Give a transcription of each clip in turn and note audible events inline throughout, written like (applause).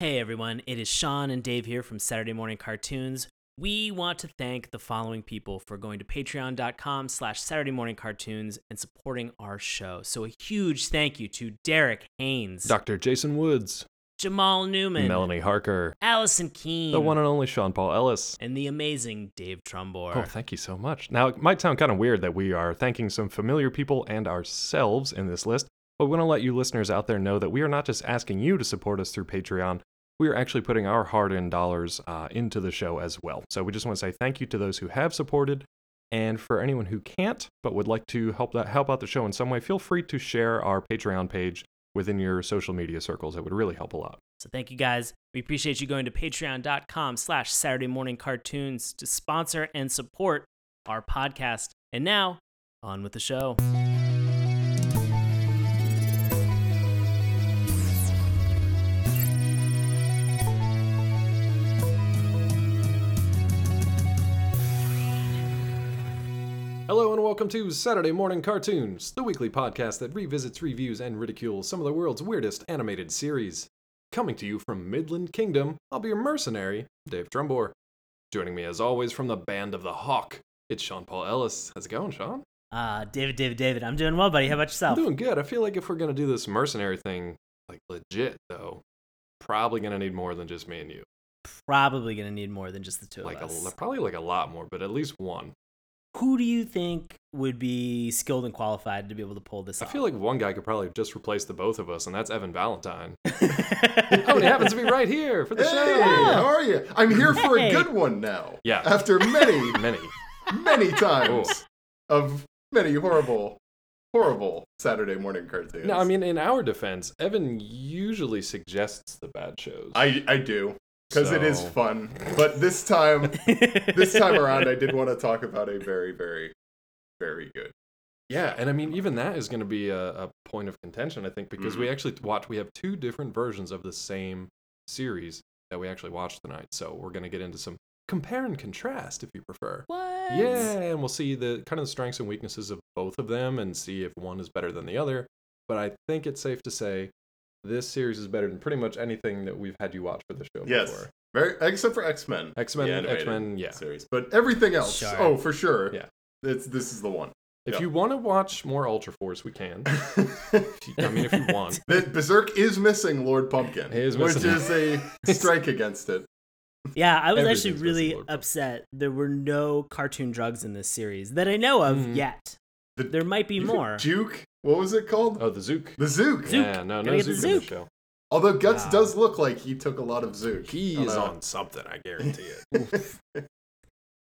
Hey everyone, it is Sean and Dave here from Saturday Morning Cartoons. We want to thank the following people for going to patreon.com slash Saturday Morning Cartoons and supporting our show. So a huge thank you to Derek Haynes, Dr. Jason Woods, Jamal Newman, Melanie Harker, Allison Keene, the one and only Sean Paul Ellis. and the amazing Dave Trumbore. Oh, thank you so much. Now, it might sound kind of weird that we are thanking some familiar people and ourselves in this list, but we want to let you listeners out there know that we are not just asking you to support us through Patreon. We are actually putting our hard earned dollars uh, into the show as well. So we just want to say thank you to those who have supported. And for anyone who can't but would like to help that help out the show in some way, feel free to share our Patreon page within your social media circles. It would really help a lot. So thank you guys. We appreciate you going to patreon.com slash Saturday Morning Cartoons to sponsor and support our podcast. And now, on with the show. Hello and welcome to Saturday Morning Cartoons, the weekly podcast that revisits, reviews, and ridicules some of the world's weirdest animated series. Coming to you from Midland Kingdom, I'll be your mercenary, Dave Trumbore. Joining me as always from the Band of the Hawk, it's Sean Paul Ellis. How's it going, Sean? Uh, David, David, David, I'm doing well, buddy. How about yourself? I'm doing good. I feel like if we're gonna do this mercenary thing, like legit though, probably gonna need more than just me and you. Probably going to need more than just the two Like of a, us. probably like a lot more, but at least one. Who do you think would be skilled and qualified to be able to pull this I off? feel like one guy could probably just replace the both of us, and that's Evan Valentine. (laughs) oh, he happens to be right here for the Hey, show. how are you? I'm here for Hey. a good one now. Yeah. After many, (laughs) Many. many times of many horrible, horrible Saturday morning cartoons. No, I mean, in our defense, Evan usually suggests the bad shows. I I do because it is fun. But this time, this time (laughs) around, I did want to talk about a very, very, very good. yeah, and I mean, even that is going to be a, a point of contention, I think, because we mm-hmm. actually watch. We have two different versions of the same series that we actually watched tonight. So we're going to get into some compare and contrast, if you prefer. what? Yeah, and we'll see the kind of the strengths and weaknesses of both of them, and see if one is better than the other. But I think it's safe to say this series is better than pretty much anything that we've had you watch for the show Yes, before. very except for X Men. X-Men- X-Men, yeah. series, but everything else. Sure. Oh, for sure. Yeah. it's this is the one. If Yeah. you want to watch more Ultra Force, we can. (laughs) I mean, if you want. (laughs) The- Berserk is missing Lord Pumpkin, He is which missing is a (laughs) strike against it. Yeah, I was actually really missing Lord Pumpkin. upset there were no cartoon drugs in this series that I know of Mm. yet. The- There might be more. Juke. What was it called? Oh, the Zook. The Zook. Zook. Yeah, no, no Gotta get Zook in the Zook. show. Although Guts Wow. does look like he took a lot of Zook. He on is a- on something, I guarantee it. (laughs)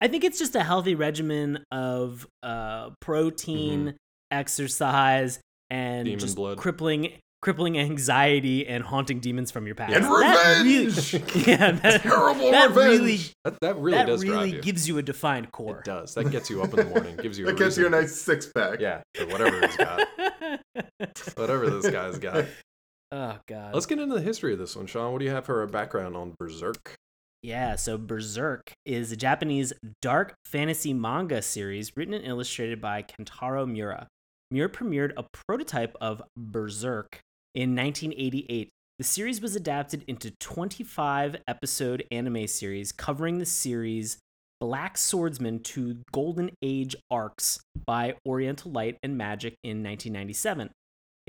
I think it's just a healthy regimen of uh, protein, exercise, and Demon just blood. crippling crippling anxiety and haunting demons from your past. And That revenge! really, (laughs) yeah, that, (laughs) Terrible that revenge. really That, that really that does really drive you. gives you a defined core. It does. That gets you up in the morning. Gives you. (laughs) That a gives you a nice six pack. Yeah, or whatever he's got. Whatever this guy's got. oh god. Let's get into the history of this one, Sean. What do you have for a background on Berserk? Yeah, so Berserk is a Japanese dark fantasy manga series written and illustrated by Kentaro Miura. Miura premiered a prototype of Berserk in 1988. The series was adapted into 25 episode anime series covering the series Black Swordsman to Golden Age arcs by Oriental Light and Magic in 1997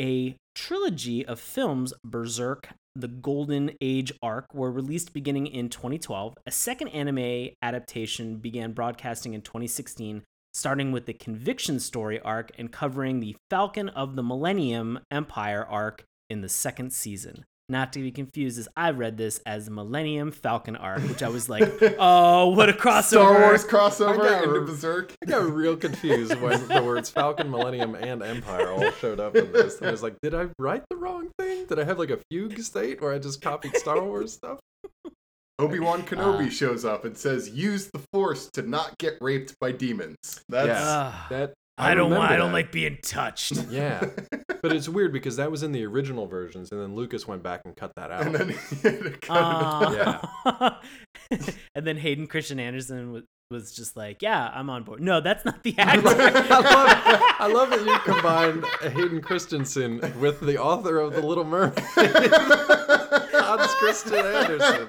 a trilogy of films, Berserk, the Golden Age arc, were released beginning in 2012. A second anime adaptation began broadcasting in 2016, starting with the Conviction Story arc and covering the Falcon of the Millennium Empire arc in the second season. Not to be confused, as I read this as Millennium Falcon arc, which I was like, (laughs) oh, what a crossover! Star Wars crossover I crossover got into Berserk. I got real confused when the words Falcon, Millennium, and Empire all showed up in this. And I was like, did I write the wrong thing? Did I have like a fugue state where I just copied Star Wars stuff? Obi Wan Kenobi Uh. shows up and says, "Use the Force to not get raped by demons." That's Yeah. Ah, That I, don't. remember I don't like being touched. (laughs) Yeah, but it's weird because that was in the original versions, and then Lucas went back and cut that out. and then he had to it out. (laughs) (laughs) Uh, and then Hayden Christian Anderson was, was just like, "Yeah, I'm on board." No, that's not the I actor. love, I love, I love that you combined Hayden Christensen with the author of The Little Mermaid, Hans Christian Andersen.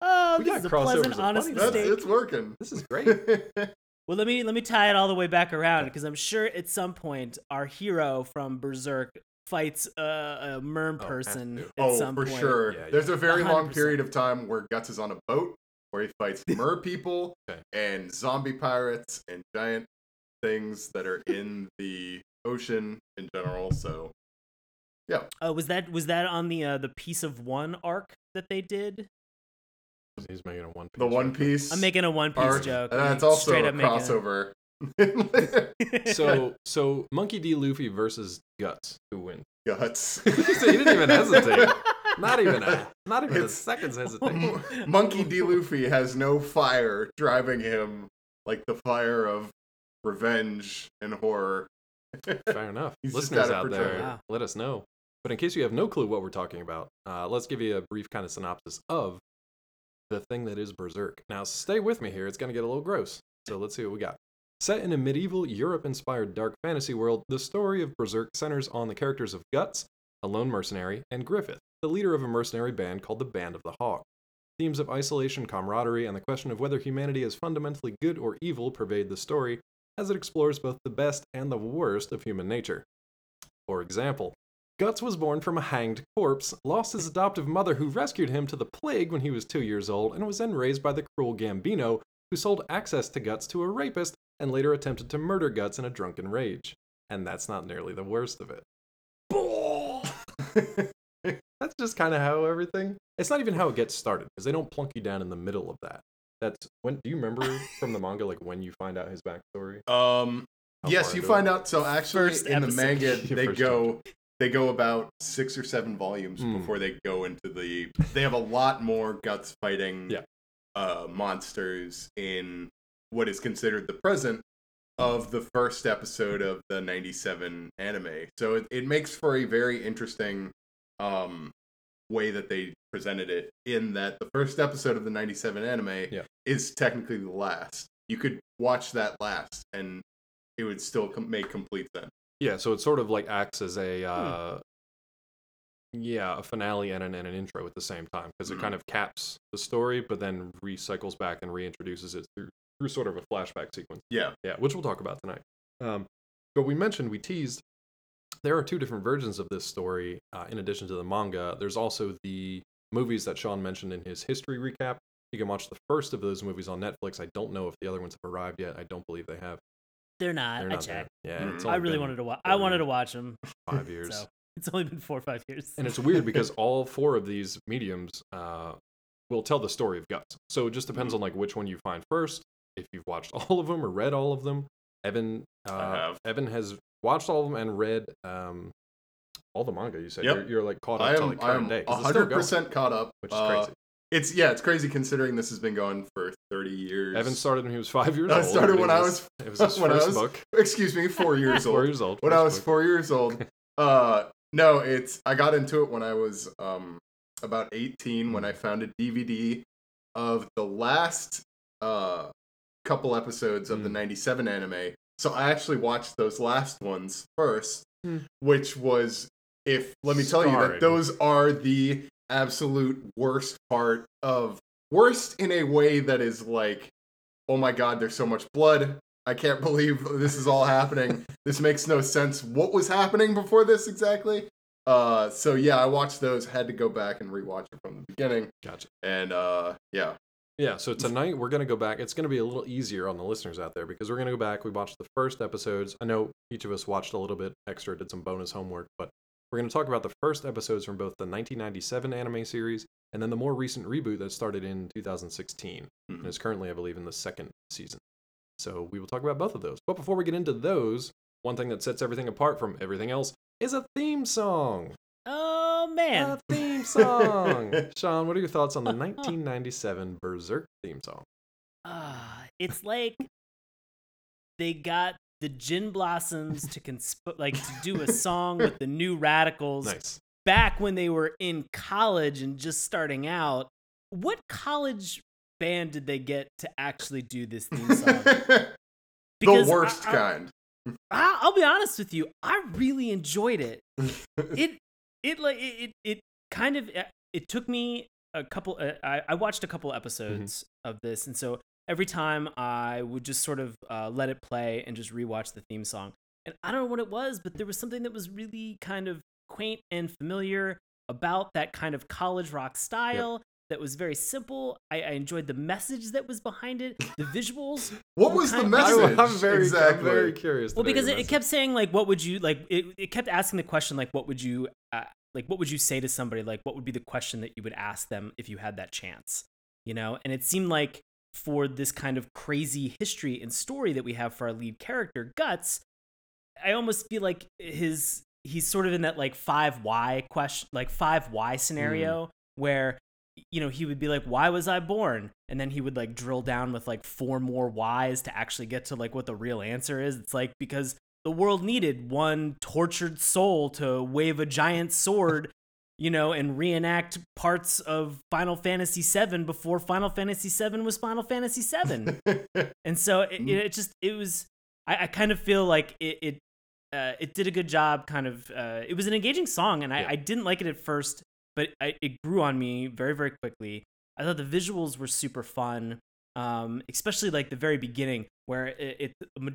oh, We this is a pleasant, honest funny That's, mistake. it's working. This is great. Well, let me let me tie it all the way back around because I'm sure at some point our hero from Berserk fights a, a merm Oh, person to. at oh, some for point. sure. Yeah, There's yeah. a very long 100%. period of time where Guts is on a boat where he fights (laughs) mer people Okay. and zombie pirates and giant things that are in the ocean in general. So yeah. Oh, was that was that on the uh, the piece of one arc that they did? He's making a one piece. the One Piece. I'm making a one piece arc, joke. and I'm that's also straight a up crossover. (laughs) So, so Monkey D. Luffy versus Guts. Who wins? Guts. (laughs) he didn't even hesitate. Not even a, not even a It's- second's (laughs) hesitation. Monkey D. Luffy has no fire driving him like the fire of revenge and horror. Fair enough. He's Listeners out there. Wow. let us know. But in case you have no clue what we're talking about, uh, let's give you a brief kind of synopsis of the thing that is Berserk. Now, stay with me here. It's going to get a little gross. So let's see what we got. Set in a medieval Europe inspired dark fantasy world, the story of Berserk centers on the characters of Guts, a lone mercenary, and Griffith, the leader of a mercenary band called the Band of the Hawk. Themes of isolation, camaraderie, and the question of whether humanity is fundamentally good or evil pervade the story as it explores both the best and the worst of human nature. For example, Guts was born from a hanged corpse, lost his adoptive mother who rescued him to the plague when he was two years old, and was then raised by the cruel Gambino, who sold access to Guts to a rapist and later attempted to murder Guts in a drunken rage. And that's not nearly the worst of it. (laughs) That's just kind of how everything. It's not even how it gets started because they don't plunk you down in the middle of that. That's when. Do you remember (laughs) from the manga like when you find out his backstory? Um, How yes, you find it? out. So actually, First in the manga, (laughs) they go they go about six or seven volumes Hmm. before they go into the. They have a lot more guts fighting Yeah. uh, monsters in what is considered the present of the first episode of the 97 anime. So it, it makes for a very interesting um, way that they presented it in that the first episode of the 97 anime Yeah. is technically the last. You could watch that last and it would still com- make complete sense. Yeah, so it sort of like acts as a uh, yeah, a finale and an, and an intro at the same time because it Mhm. kind of caps the story, but then recycles back and reintroduces it through through sort of a flashback sequence. Yeah. Yeah, which we'll talk about tonight. Um, but we mentioned we teased there are two different versions of this story. Uh, in addition to the manga, there's also the movies that Sean mentioned in his history recap. You can watch the first of those movies on Netflix. I don't know if the other ones have arrived yet. I don't believe they have. They're not. They're I not there. checked. Yeah, it's I really wanted to watch. I wanted to watch them. five (laughs) years. So it's only been four or five years. And it's weird because (laughs) all four of these mediums uh, will tell the story of Guts. So it just depends Mm-hmm. on like which one you find first. If you've watched (laughs) all of them or read all of them, Evan uh, have. Evan has watched all of them and read um, all the manga. You said Yep. you're, you're like caught up I to am like I am day 'cause it's still hundred going, percent caught up, which is Uh, crazy. It's yeah, it's crazy considering this has been going for thirty years. Evan started when he was five years I old. I started reading when I this. was (laughs) It was (laughs) his when I first was book. excuse me, four (laughs) years old. Four years old. When I was book. four years old. Uh, no, it's I got into it when I was um about eighteen when I found a DVD of the last uh couple episodes of the Mm. '97 anime. So I actually watched those last ones first, Hmm. which was if let me tell you that those are the absolute worst part of worst in a way that is like, oh my god, there's so much blood. I can't believe this is all happening. (laughs) this makes no sense. What was happening before this exactly? Uh, so yeah, I watched those. Had to go back and rewatch it from the beginning, Gotcha. and uh, yeah, Yeah, so tonight we're to go back. It's to be a little easier on the listeners out there because we're to go back. We watched the first episodes. I know each of us watched a little bit extra, did some bonus homework, but we're going to talk about the first episodes from both the 1997 anime series and then the more recent reboot that started in 2016 and Mhm. is currently, I believe, in the second season. So we will talk about both of those. But before we get into those, one thing that sets everything apart from everything else is a theme song. Oh man. A theme song. (laughs) Sean, what are your thoughts on the (laughs) 1997 Berserk theme song? Ah, it's like they got the Gin Blossoms to consp- like to do a (laughs) song with the New Radicals Nice. back when they were in college and just starting out. What college band did they get to actually do this theme song? (laughs) the worst I- I- kind. I, I'll be honest with you, I really enjoyed it. (laughs) It it like it it, kind of it took me a couple. Uh, I I watched a couple episodes of this, and so every time I would just sort of uh, let it play and just rewatch the theme song. And I don't know what it was, but there was something that was really kind of quaint and familiar about that kind of college rock style. That was very simple. I, I enjoyed the message that was behind it, the visuals. (laughs) what was the of- message? I, am very, exactly. I'm very curious. Well, because it, it kept saying like, what would you like? It, it kept asking the question like, what would you uh, like? What would you say to somebody? Like, what would be the question that you would ask them if you had that chance? You know, and it seemed like for this kind of crazy history and story that we have for our lead character, Guts, I almost feel like his he's sort of in that like five why question, like five why scenario mm. where you know he would be like why was i born? And then he would like drill down with like four more whys to actually get to like what the real answer is. It's like because the world needed one tortured soul to wave a giant sword you know and reenact parts of final fantasy 7 before final fantasy 7 was final fantasy 7 (laughs) and so it, Mm. it just it was I, I kind of feel like it it, uh, it did a good job kind of uh, it was an engaging song and I, Yeah. I didn't like it at first but I, it grew on me very very quickly i thought the visuals were super fun um, especially like the very beginning where it, it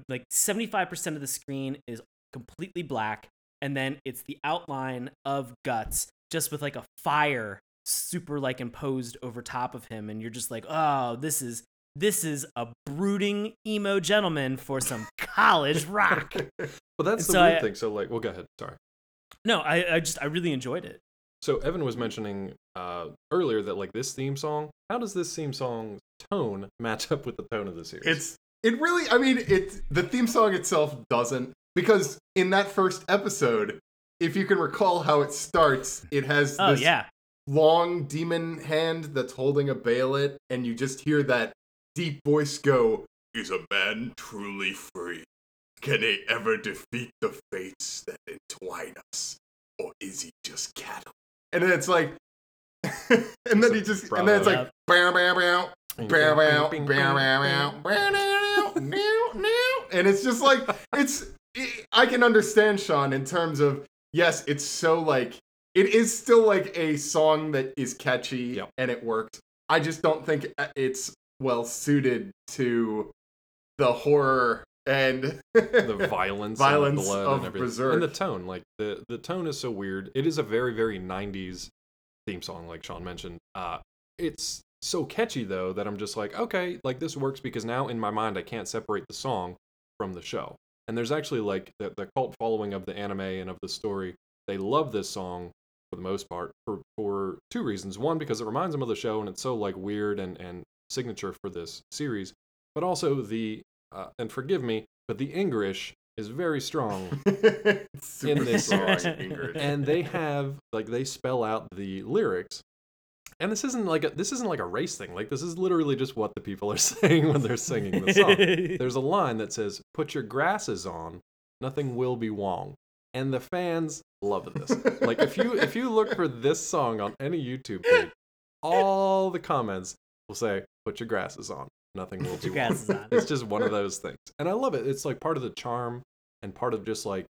like 75% of the screen is completely black and then it's the outline of guts just with like a fire super like imposed over top of him and you're just like oh this is this is a brooding emo gentleman for some (laughs) college rock well that's And the so weird I- thing. So, like, well, go ahead. Sorry. no I, I just i really enjoyed it So Evan was mentioning uh, earlier that like this theme song. How does this theme song's tone match up with the tone of the series? It's it really. I mean, it the theme song itself doesn't because in that first episode, if you can recall how it starts, it has oh this yeah long demon hand that's holding a bayonet, and you just hear that deep voice go, Is a man truly free? Can he ever defeat the fates that entwine us? Or is he just cattle? And then it's like, (laughs) and then he just, and then it's like, bow, bow, bow, bow, bow, bow, bow, bow, bow, bow, meow, meow. and it's just like, it's, I can understand Sean in terms of, yes, it's so like, it is still like a song that is catchy Yep. and it works. I just don't think uh, it's well suited to the horror and the violence, (laughs) Violence and the blood of and everything, Berserk. and the tone. Like the the tone is so weird. It is a very very '90s theme song, like Sean mentioned. Uh, it's so catchy though that I'm just like, okay, like this works because now in my mind I can't separate the song from the show. And there's actually like the, the cult following of the anime and of the story. They love this song for the most part for for two reasons. One, because it reminds them of the show and it's so like weird and and signature for this series. But also the uh, and forgive me, but the English is very strong (laughs) in this song and they have like they spell out the lyrics and this isn't like a, this isn't like a race thing. Like this is literally just what the people are (laughs) saying when they're singing the song. (laughs) There's a line that says put your grasses on nothing will be wrong. And the fans love this. Like if you if you look for this song on any youtube page all the comments will say put your grasses on nothing will Put be your wrong. on. it's just one of those things. And i love it. It's like part of the charm and part of just like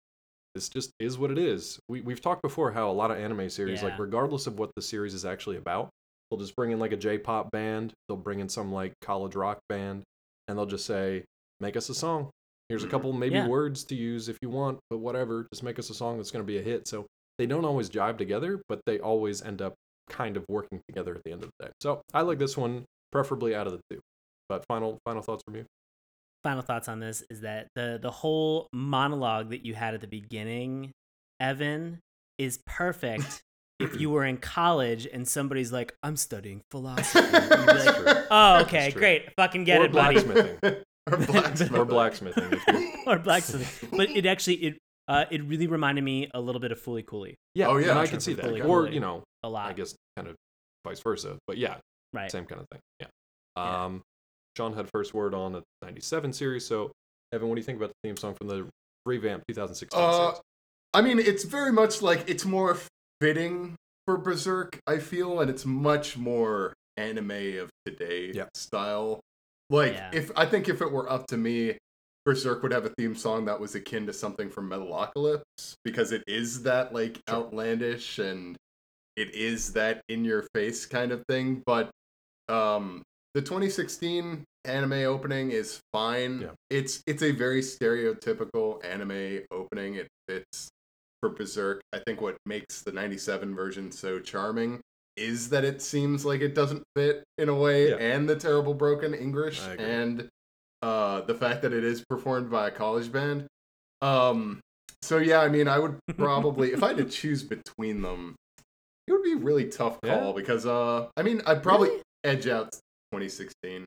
this just is what it is. We, we've talked before how a lot of anime series like regardless of what the series is actually about they'll just bring in like a j-pop band they'll bring in some like college rock band and they'll just say make us a song. Here's a mm-hmm. couple maybe Yeah. words to use if you want but whatever just make us a song that's going to be a hit. So they don't always jive together but they always end up kind of working together at the end of the day. So i like this one preferably out of the two. But final final thoughts from you? Final thoughts on this is that the the whole monologue that you had at the beginning, Evan, is perfect (laughs) if you were in college and somebody's like, "I'm studying philosophy." (laughs) You'd be like, oh, okay, great, fucking get Or it, buddy. blacksmithing. (laughs) or blacksmithing. or blacksmithing (laughs) or blacksmithing. But it actually it uh it really reminded me a little bit of Fooly Cooly yeah Oh, yeah, i can see that fully or fully. you know a lot. i guess kind of vice versa but yeah right. same kind of thing yeah Yeah. um sean had first word on the 97 series so evan what do you think about the theme song from the revamped 2016 Uh, I mean, it's very much like it's more fitting for Berserk, I feel, and it's much more anime of today Yeah. style. Like Yeah. if I think if it were up to me, Berserk would have a theme song that was akin to something from Metalocalypse because it is that like Sure. outlandish and it is that in your face kind of thing. But um the 2016 anime opening is fine. Yeah. It's it's a very stereotypical anime opening. It fits for Berserk. I think what makes the 97 version so charming is that it seems like it doesn't fit in a way Yeah. and the terrible broken English and uh the fact that it is performed by a college band. Um so yeah, I mean I would (laughs) probably if I had to choose between them, it would be a really tough Yeah. call because uh I mean I'd probably Really? edge out 2016.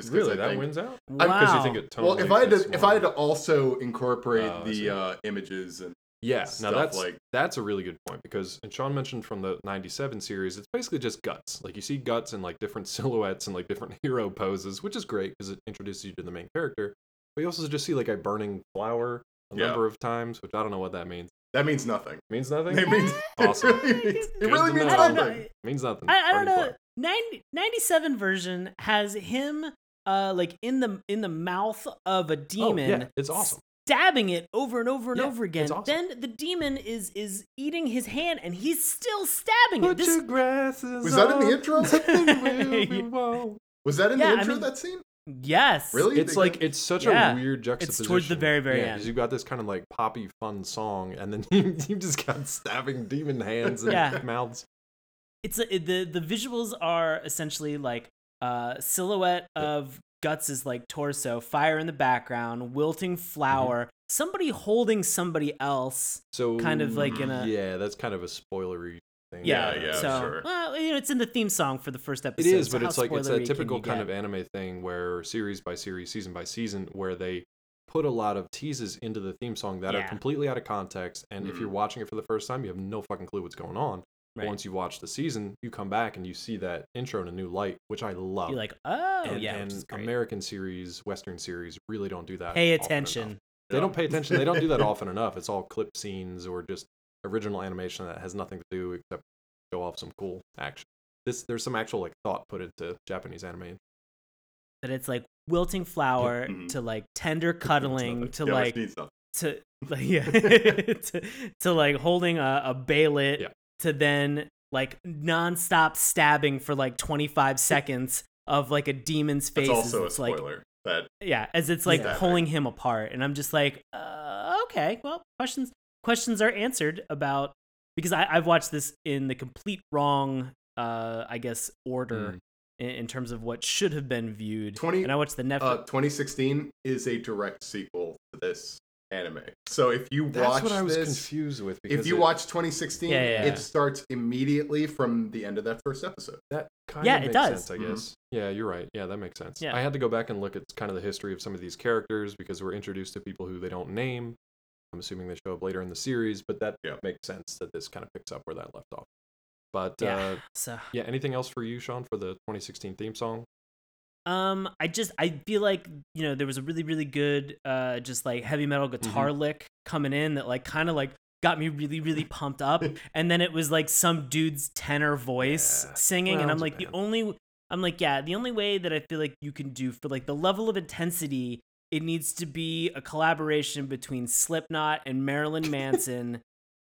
Just 'cause Really, I that think, wins out? Wow. Because you think it well, if I had to, if I had to also incorporate Oh, the uh, images and Yeah, now that's like that's a really good point because and Sean mentioned from the 97 series it's basically just guts. Like you see guts in like different (laughs) silhouettes and like different (laughs) hero poses, which is great because it introduces you to the main character. But you also just see like a burning flower a Yeah. number of times, which I don't know what that means. that means nothing. means nothing? (laughs) It means Awesome. It really means, it really means know. I nothing. means nothing. I, I don't know. 90, 97 version has him uh like in the in the mouth of a demon. Oh, yeah, it's awesome. Stabbing it over and over and Yeah, over again. awesome. Then the demon is is eating his hand and he's still stabbing it. Put This your grasses Was that in the intro? something will be well. Was that in Yeah, the intro? mean- that scene? yes. Really? It's They like did- it's such Yeah. a weird juxtaposition. It's towards the very, very yeah, end. 'cause you've got this kind of like poppy fun song, and then (laughs) you, you just got stabbing demon hands and Yeah. mouths. It's a, the the visuals are essentially like uh silhouette of Guts' is like torso, fire in the background, wilting flower, somebody holding somebody else. So Kind of like in a- yeah, that's kind of a spoilery thing. Yeah, yeah, so sure. well, you know, it's in the theme song for the first episode. It is, so but how it's like it's spoilery a typical kind get? of anime thing where series by series, season by season, where they put a lot of teases into the theme song that Yeah. are completely out of context. And if you're Mhm. watching it for the first time, you have no fucking clue what's going on. But Right. once you watch the season, you come back and you see that intro in a new light, which I love. You're like, oh and, yeah, and which is great. American series, Western series really don't do that. Pay attention. enough. They don't pay attention. They don't do that (laughs) often enough. It's all clip scenes or just original animation that has nothing to do except show off some cool action. This there's some actual like thought put into Japanese anime. That it's like wilting flower Mhm. to like tender (laughs) cuddling to Yeah, like to like (laughs) yeah to, to like holding a, a baylet Yeah. To then like nonstop stabbing for like 25 (laughs) seconds of like a demon's face That's also a it's like spoiler. that yeah as it's like Yeah. pulling him apart and i'm just like uh, okay well questions questions are answered about because I, i've watched this in the complete wrong uh i guess order Mm. in, in terms of what should have been viewed 20 and i watched the netflix uh, 2016 is a direct sequel to this anime. So if you That's watch what I was this, confused with. if you it- watch 2016, Yeah, yeah, yeah. it starts immediately from the end of that first episode. that kind Yeah, of it makes does. sense, I guess. Yeah, you're right. Yeah, that makes sense. Yeah. I had to go back and look at kind of the history of some of these characters because we're introduced to people who they don't name. I'm assuming they show up later in the series, but that Yeah. makes sense that this kind of picks up where that left off. But yeah uh, so yeah, anything else for you, Sean, for the 2016 theme song? Um, I just I feel like you know there was a really really good uh just like heavy metal guitar Mm-hmm. lick coming in that like kind of like got me really really (laughs) pumped up, and then it was like some dude's tenor voice Yeah. singing, Well, and I'm like the only I'm like yeah the only way that I feel like you can do for like the level of intensity it needs to be a collaboration between Slipknot and Marilyn Manson,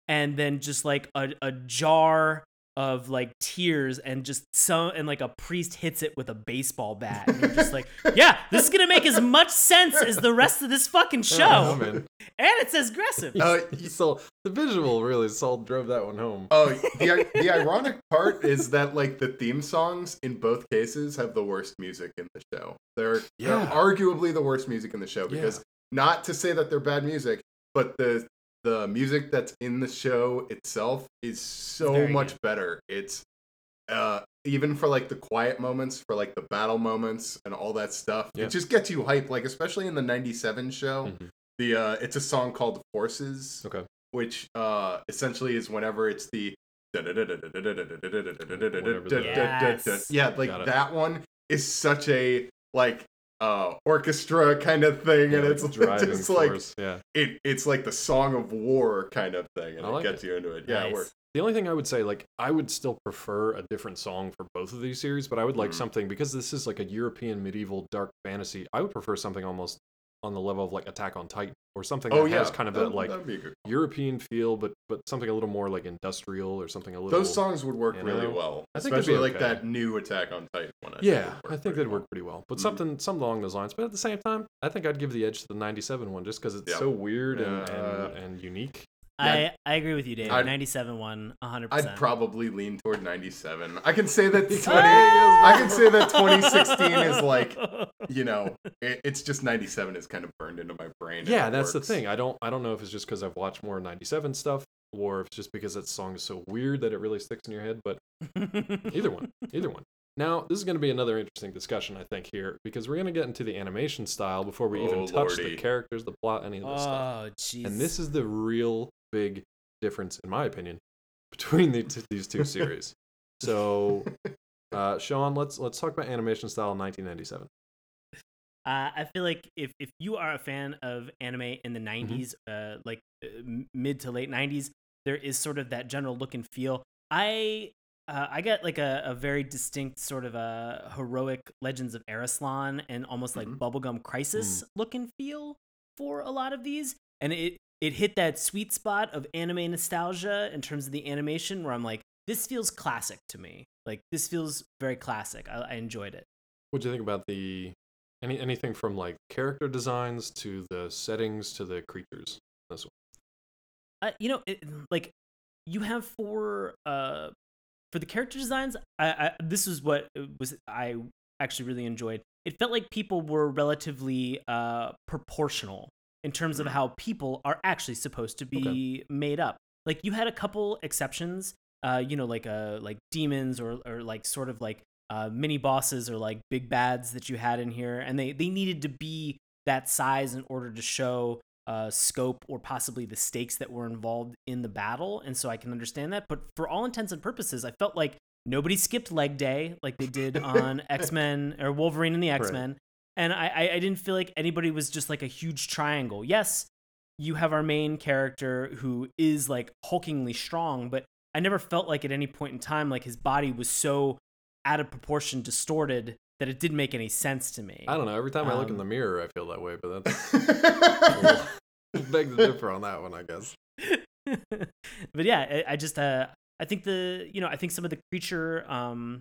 and then just like a a jar of like tears and just so and like a priest hits it with a baseball bat and you're just like (laughs) yeah this is gonna make as much sense as the rest of this fucking show Oh, man. and it's as aggressive Uh, so the visual really so drove that one home. Oh, the the ironic part is that like the theme songs in both cases have the worst music in the show. They're Yeah. they're arguably the worst music in the show because not to say that they're bad music, but the the music that's in the show itself is so much good. better. It's uh even for like the quiet moments, for like the battle moments and all that stuff. Yeah. It just gets you hyped like especially in the 97 show. Mhm. The uh it's a song called Forces Okay. which uh essentially is whenever it's the (laughs) yeah like that one is such a like uh orchestra kind of thing Yeah, and it's the (laughs) driving just like force, yeah. it it's like the song of war kind of thing and I it like gets you into it. Yeah, it Nice. works. The only thing I would say, like, I would still prefer a different song for both of these series, but I would like Mhm. something because this is like a European medieval dark fantasy. I would prefer something almost on the level of like Attack on Titan or something that Oh yeah, has kind of that, that like that'd be a good. European feel, but but something a little more like industrial or something a little. Those songs would work you really well, I think it'd be especially like that new Attack on Titan one. I Yeah, I think they'd well. work pretty well. But Mhm. something something along those lines. But at the same time, I think I'd give the edge to the '97 one just because it's Yeah. so weird and, and and unique. I, I agree with you, Dave. I'd- 97 one, 100%. I'd probably lean toward 97. I can say that (laughs) 20, Ah! I can say that 2016 is like, you know, it, it's just 97 is kind of burned into my brain. Yeah, that's works. the thing. I don't I don't know if it's just because I've watched more '97 stuff or if it's just because that song is so weird that it really sticks in your head. But (laughs) either one, either one. Now, this is going to be another interesting discussion, I think, here because we're going to get into the animation style before we even Oh, touch the characters, the plot, any of this stuff. oh, jeez. And this is the real big difference, in my opinion, (laughs) between the t- these two series. So, (laughs) uh, Sean, let's let's talk about animation style in 1997. Uh, I feel like if, if you are a fan of anime in the Mm-hmm. 90s, uh, like uh, mid to late 90s, there is sort of that general look and feel. I uh, I got like a, a very distinct sort of a heroic Legends of Arslan and almost like Mhm. Bubblegum Crisis Mm. look and feel for a lot of these. And it, it hit that sweet spot of anime nostalgia in terms of the animation where I'm like, this feels classic to me. Like, this feels very classic. I, I enjoyed it. What do you think about the any anything from like character designs to the settings to the creatures? This one. uh, you know, it, like you have for uh for the character designs. I, I this is what was I actually really enjoyed. It felt like people were relatively uh proportional in terms of Mhm. how people are actually supposed to be made up. Like you had a couple exceptions, uh, you know, like uh like demons or or like sort of like uh mini bosses or like big bads that you had in here, and they they needed to be that size in order to show uh, scope or possibly the stakes that were involved in the battle. And so I can understand that. But for all intents and purposes, I felt like nobody skipped leg day like they did (laughs) on X Men or Wolverine and the X Men. And I, I, I didn't feel like anybody was just like a huge triangle. Yes, you have our main character who is like hulkingly strong, but I never felt like at any point in time like his body was so out of proportion distorted that it didn't make any sense to me. I don't know. Every time I look in Um, the mirror, I feel that way, but that's (laughs) (laughs) beg to differ on that one, I guess. (laughs) but yeah, I, I just uh, I think the you know I think some of the creature um,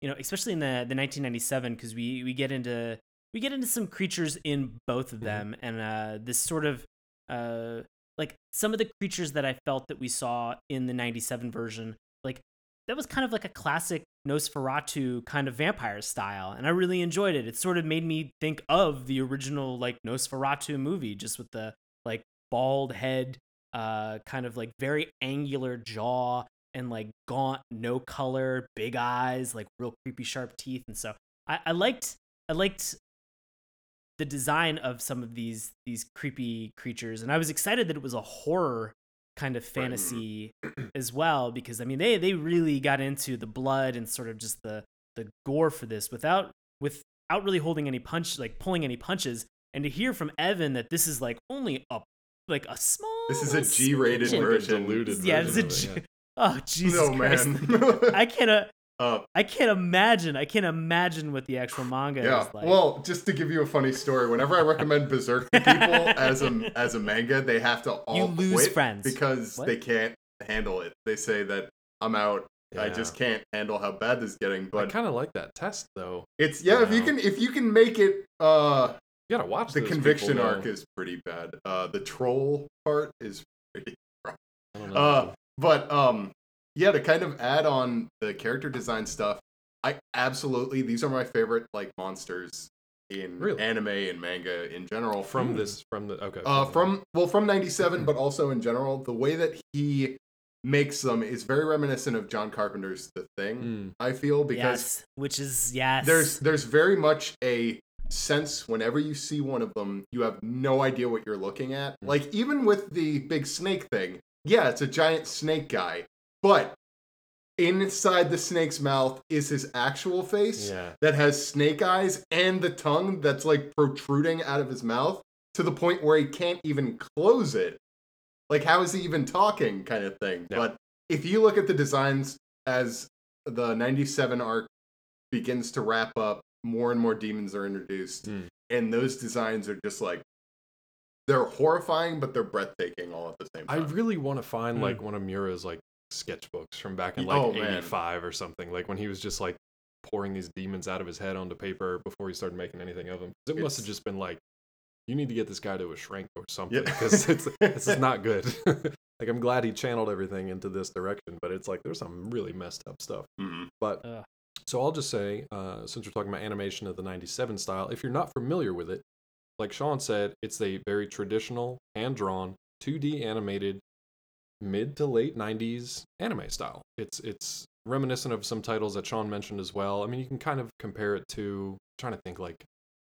you know especially in the the 1997 because we we get into we get into some creatures in both of Mhm. them and uh this sort of uh like some of the creatures that I felt that we saw in the 97 version like that was kind of like a classic Nosferatu kind of vampire style and I really enjoyed it. It sort of made me think of the original like Nosferatu movie just with the like bald head uh kind of like very angular jaw and like gaunt no color big eyes like real creepy sharp teeth and so i, I liked i liked the design of some of these these creepy creatures and i was excited that it was a horror kind of mm-hmm. fantasy as well because i mean they they really got into the blood and sort of just the the gore for this without without really holding any punch like pulling any punches and to hear from evan that this is like only a like a small This is a little G-rated smidgen. version. diluted yeah it's a version of G- it, oh jesus no Christ. man. (laughs) i can't uh, i can't imagine i can't imagine what the actual manga yeah. is like Well, just to give you a funny story, whenever I recommend Berserk to people (laughs) as a as a manga, they have to all You lose quit friends. because What? they can't handle it. They say that I'm out. I just can't handle how bad this is getting. I But kind of like that test, though. it's yeah, if you can if you can make it uh You gotta watch the conviction people, arc is pretty bad. Uh the troll part is pretty rough. I don't know. Uh but um yeah, to kind of add on the character design stuff, I absolutely these are my favorite like monsters in Really? anime and manga in general. from Hmm. this, from the okay, uh from well from 97 but also in general the way that he makes them is very reminiscent of John Carpenter's The Thing Mm. I feel because yes which is yes there's there's very much a sense whenever you see one of them you have no idea what you're looking at Mm. like even with the big snake thing yeah it's a giant snake guy but inside the snake's mouth is his actual face Yeah. that has snake eyes and the tongue that's like protruding out of his mouth to the point where he can't even close it. Like, how is he even talking, kind of thing. Yeah. But if you look at the designs as the 97 arc begins to wrap up, more and more demons are introduced, Mm. and those designs are just like they're horrifying, but they're breathtaking all at the same time. I really want to find Hmm. like one of Miura's like sketchbooks from back in like oh, man. 85 or something. Like when he was just like pouring these demons out of his head onto paper before he started making anything of them. It must have just been like, you need to get this guy to a shrink or something Yeah. because it's (laughs) this is not good. (laughs) like I'm glad he channeled everything into this direction, but it's like there's some really messed up stuff. Mhm. But Ugh. so I'll just say, uh, since we're talking about animation of the '97 style, if you're not familiar with it, like Sean said, it's a very traditional, hand drawn, 2D animated, mid to late '90s anime style. It's it's reminiscent of some titles that Sean mentioned as well. I mean, you can kind of compare it to. I'm trying to think like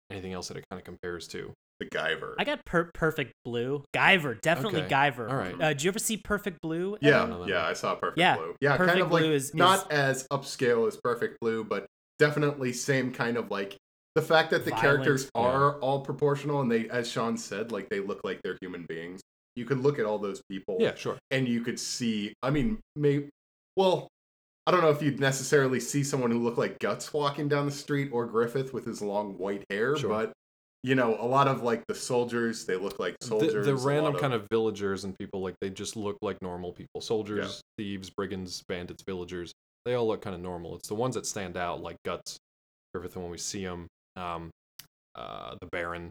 anything else that it kind of compares to. The Guyver. I got per- Perfect Blue. Guyver, definitely Okay. Guyver. All right. Uh, did you ever see Perfect Blue? yeah, know that yeah. I saw Perfect Yeah, Blue. Yeah, Perfect kind of like Blue is- not as upscale as Perfect Blue, but definitely same kind of like the fact that the Violent. characters Yeah. are all proportional and they, as Sean said, like they look like they're human beings. You could look at all those people, Yeah, sure. and you could see. I mean, may Well, I don't know if you'd necessarily see someone who looked like Guts walking down the street or Griffith with his long white hair, Sure. but you know, a lot of like the soldiers, they look like soldiers. The, the random lot kind of villagers and people like they just look like normal people. Soldiers, Yeah. thieves, brigands, bandits, villagers. They all look kind of normal. It's the ones that stand out, like Guts, Griffith, when we see them, um, uh, the Baron.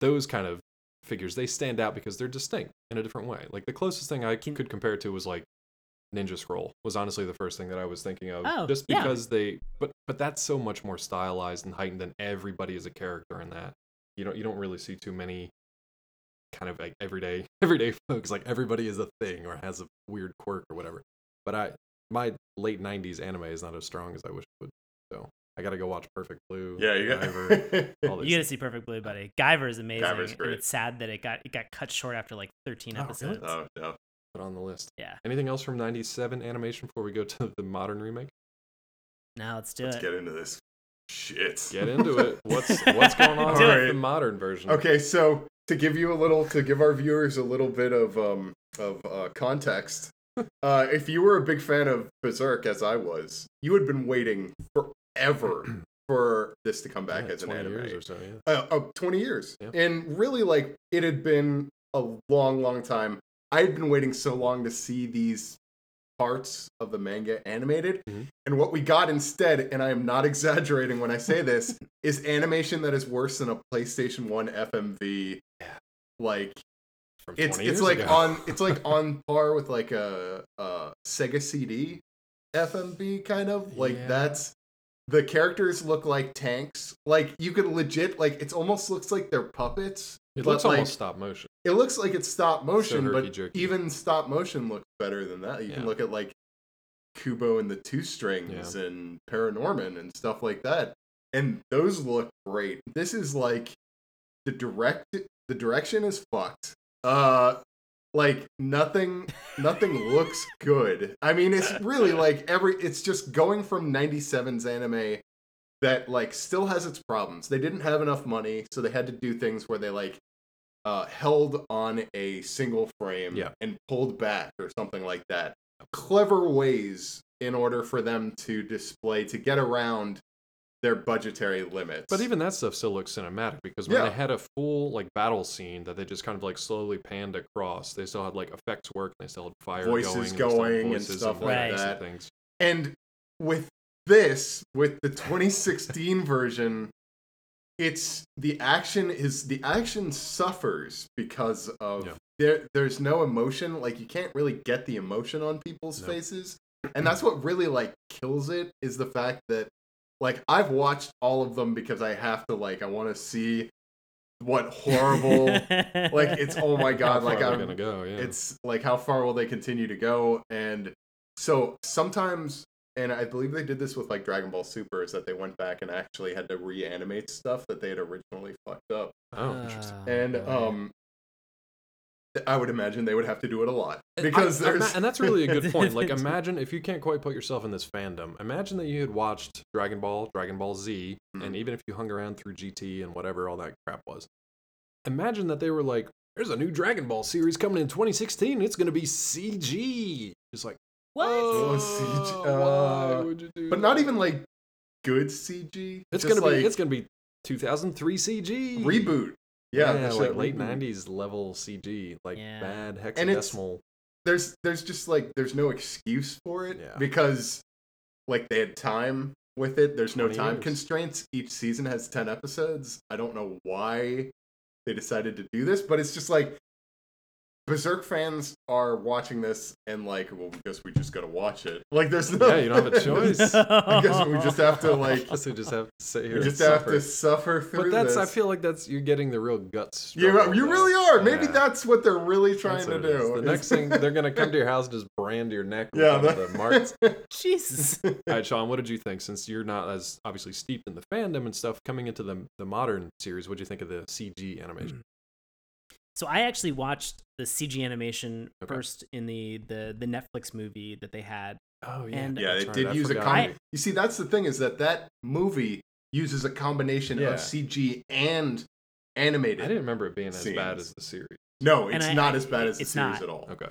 Those kind of figures they stand out because they're distinct in a different way. Like the closest thing I could compare it to was like Ninja Scroll was honestly the first thing that I was thinking of. Oh, just yeah. because they, but but that's so much more stylized and heightened than everybody is a character in that. You don't you don't really see too many kind of like everyday (laughs) everyday folks like everybody is a thing or has a weird quirk or whatever. But I my late '90s anime is not as strong as I wish it would. So I got to go watch Perfect Blue. Yeah, you Guyver, (laughs) got. you gotta see Perfect Blue, buddy. Guyver is amazing. Guyver's and it's sad that it got it got cut short after like 13 episodes. Oh, really? episodes. oh no. put on the list. Yeah. Anything else from '97 animation before we go to the modern remake? Now let's do it. Let's get into this shit. Get into it. (laughs) What's what's going on (laughs) Do with it. the modern version? Okay, so to give you a little, to give our viewers a little bit of um of uh, context, uh, if you were a big fan of Berserk as I was, you had been waiting forever (clears throat) for this to come back Yeah, as an 20 anime. years or so. Yeah. uh, uh, 20 years. Yeah. And really, like, it had been a long, long time. I had been waiting so long to see these parts of the manga animated. Mhm. And what we got instead, and I am not (laughs) exaggerating when I say this, (laughs) is animation that is worse than a PlayStation 1 FMV. Yeah. Like, it's it's like ago. on it's like (laughs) on par with like a, a Sega CD FMV kind of like Yeah. that's the characters look like tanks like you could legit like it almost looks like they're puppets It looks like, almost stop motion. it looks like it's stop motion but herky-jerky. even stop motion looks better than that you Yeah. can look at like Kubo and the two strings and Paranorman and stuff like that and those look great this is like the direct the direction is fucked uh like nothing nothing (laughs) looks good. I mean it's really (laughs) like every it's just going from 97's anime that like still has its problems. They didn't have enough money so they had to do things where they like uh held on a single frame Yeah. and pulled back or something like that. Clever ways in order for them to display to get around their budgetary limits But even that stuff still looks cinematic because when Yeah. they had a full like battle scene that they just kind of like slowly panned across, they still had like effects work, and they still had fire Voices going, they still had going and stuff like voices that. and Things. And with this, with the 2016 (laughs) version, it's the action is the action suffers because of Yeah. there there's no emotion. Like you can't really get the emotion on people's No. faces. And that's what really like kills it is the fact that like I've watched all of them because I have to like I want to see what horrible (laughs) like it's oh my god far like they're I'm gonna go, yeah. it's like how far will they continue to go and so sometimes and i believe they did this with like dragon ball super is that they went back and actually had to reanimate stuff that they had originally fucked up oh, interesting. Uh, and yeah. um I would imagine they would have to do it a lot because I- I- there's and that's really a good point. Like, (laughs) imagine if you can't quite put yourself in this fandom. Imagine that you had watched Dragon Ball, Dragon Ball Z, Mhm. and even if you hung around through GT and whatever all that crap was, imagine that they were like, "There's a new Dragon Ball series coming in 2016. It's going to be CG." It's like, What? Oh, CG, why uh, would you do but not even like good CG. It's just gonna be it's gonna be 2003 CG reboot. Yeah, yeah, the like shit late mm-hmm. 90s level CG, like Yeah. bad And hexadecimal. There's there's just like there's no excuse for it Yeah. because like they had time with it. There's no time years. constraints. Each season has ten episodes. I don't know why they decided to do this, but it's just like Berserk fans are watching this and like, well, I guess we just gotta watch it. Like, there's no. Yeah, you don't have a (laughs) choice. (laughs) I guess we just have to like, guess we just have to sit here we and just have suffer. to suffer through But that's this. I feel like that's you're getting the real guts. you, you really are. Maybe Yeah. that's what they're really trying to what it is. do. The next thing (laughs) they're gonna come to your house and just brand your neck with yeah, one of the marks. Jesus. All right, Sean, what did you think? Since you're not as obviously steeped in the fandom and stuff, coming into the the modern series, what do you think of the CG animation? Mm. So I actually watched the CG animation Okay. first in the, the the Netflix movie that they had. Oh And- yeah, that's it right, did I use a forgot. combination. You see, that's the thing is that that movie uses a combination Yeah. of CG and animated. I didn't remember it being as bad as the series. No, it's I- not I- as bad as the series not. at all. Okay.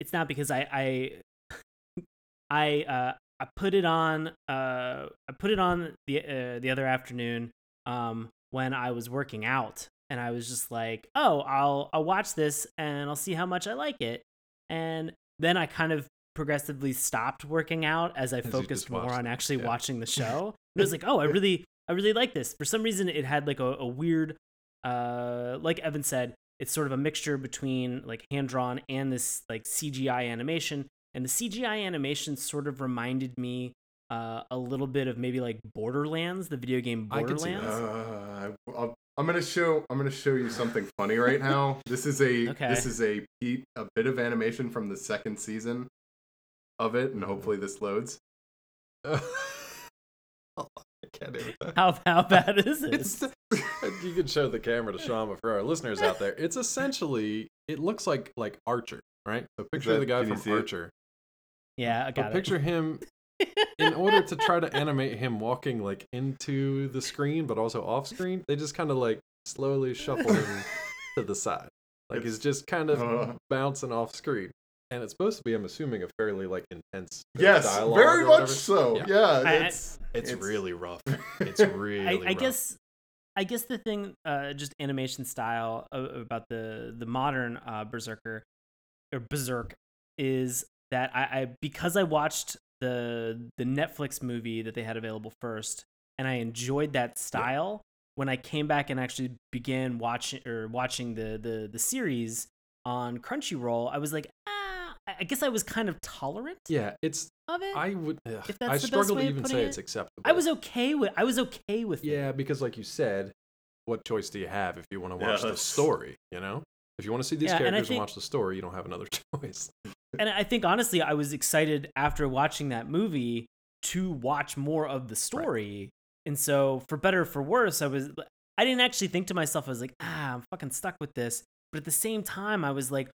It's not because I I (laughs) I uh I put it on uh I put it on the uh, the other afternoon um when I was working out and I was just like, "Oh, I'll I'll watch this and I'll see how much I like it." And then I kind of progressively stopped working out as I (laughs) As focused more on actually yeah. watching the show. (laughs) And I was like, "Oh, I really I really like this." For some reason it had like a, a weird uh like Evan said, it's sort of a mixture between like hand drawn and this like CGI animation. And the CGI animation sort of reminded me uh, a little bit of maybe like Borderlands, the video game I see. Borderlands. Uh, I'll- I'm gonna show. I'm gonna show you something funny right now. (laughs) This is a. Okay. This is a pe- a bit of animation from the second season of it, and hopefully this loads. (laughs) I can't do that. (laughs) How how bad is it? It's you can show the camera to Sean, but for our listeners out there, it's essentially it looks like like Archer, right? So picture that- the guy from see it? Archer, yeah, I but got picture him in order to try to animate him walking like into the screen, but also off screen. They just kind of like slowly shuffle him (laughs) to the side, like he's just kind of uh. bouncing off screen. And it's supposed to be, I'm assuming, a fairly like intense. Yes, dialogue very much so. Yeah. Yeah, I- I- it's It's, It's- really rough. (laughs) It's really. I, I rough. guess I guess the thing, uh, just animation style a- about the the modern uh, Berserker or Berserk is that I, I because I watched the the Netflix movie that they had available first, and I enjoyed that style. When I came back and actually began watching or watching the the the series on Crunchyroll, I was like, ah, I I guess I was kind of tolerant Yeah, it's. of it. I would. Ugh, If that's I the struggle to even say it. it's acceptable. I was okay with I was okay with it. Yeah, because like you said, what choice do you have if you want to Yeah, watch the story? You know, if you want to see these Yeah, characters and, think- watch the story, you don't have another (laughs) choice. and I think honestly, I was excited after watching that movie to watch more of the story. And so, for better or for worse, I was I didn't actually think to myself, I was like, ah, I'm fucking stuck with this. But at the same time, I was like,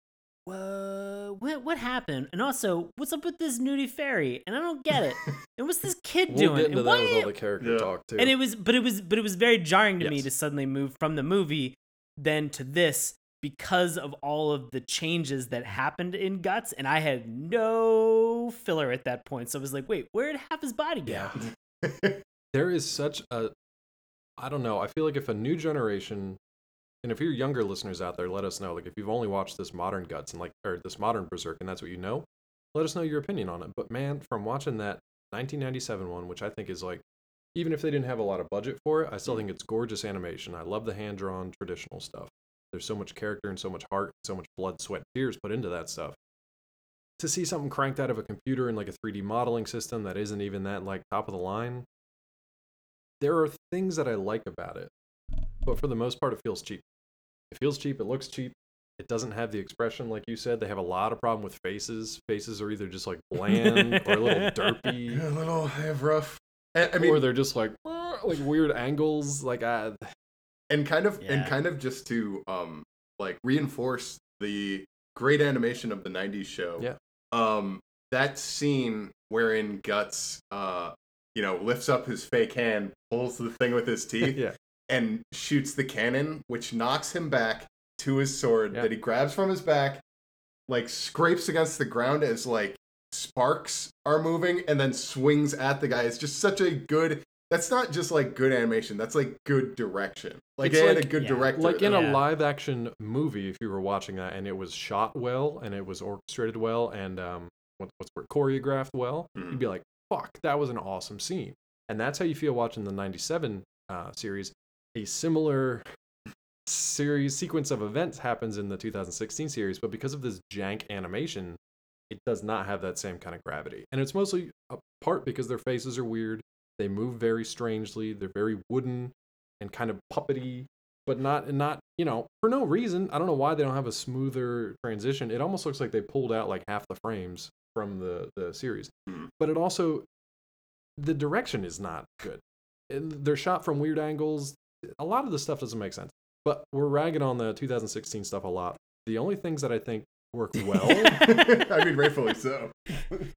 whoa, what what happened? And also, what's up with this nudie fairy? And I don't get it. (laughs) And what's this kid We'll doing? get into and that why? with all the character Yeah. talk too. and it was, but it was, but it was very jarring to me to suddenly move from the movie then to this because of all of the changes that happened in Guts, and I had no filler at that point. So I was like, wait, where did half his body go? yeah, (laughs) there is such a. I don't know. I feel like if a new generation, and if you're younger listeners out there, let us know. Like if you've only watched this modern Guts and like or this modern Berserk, and that's what you know, let us know your opinion on it. But man, from watching that 1997 one, which I think is like, even if they didn't have a lot of budget for it, I still mm. think it's gorgeous animation. I love the hand drawn traditional stuff. There's so much character and so much heart, so much blood, sweat, tears put into that stuff. To see something cranked out of a computer in like a 3D modeling system that isn't even that like top of the line, there are things that I like about it, but for the most part, it feels cheap. It feels cheap. It looks cheap. It doesn't have the expression like you said. They have a lot of problem with faces. Faces are either just like bland or a little (laughs) derpy, a little have rough. I, mean, or they're just like (laughs) like weird angles. Like I, and kind of and kind of just to um like reinforce the great animation of the '90s show. Yeah. Um, that scene wherein Guts, uh, you know, lifts up his fake hand, pulls the thing with his teeth, (laughs) yeah. and shoots the cannon, which knocks him back to his sword Yeah. that he grabs from his back, like scrapes against the ground as like sparks are moving, and then swings at the guy. It's just such a good. That's not just like good animation. That's like good direction. Like It's they had a good yeah. director. Like in Yeah. a live action movie, if you were watching that and it was shot well and it was orchestrated well and um, what, what's word, choreographed well, Mhm. you'd be like, fuck, that was an awesome scene. And that's how you feel watching the 97 uh, series. A similar series sequence of events happens in the 2016 series, but because of this jank animation, it does not have that same kind of gravity. And it's mostly a part because their faces are weird. They move very strangely. They're very wooden and kind of puppety, but not not you know for no reason. I don't know why they don't have a smoother transition. It almost looks like they pulled out like half the frames from the the series. Hmm. But it also the direction is not good. They're shot from weird angles. A lot of the stuff doesn't make sense. But we're ragging on the 2016 stuff a lot. The only things that I think work (laughs) well I mean, rightfully so.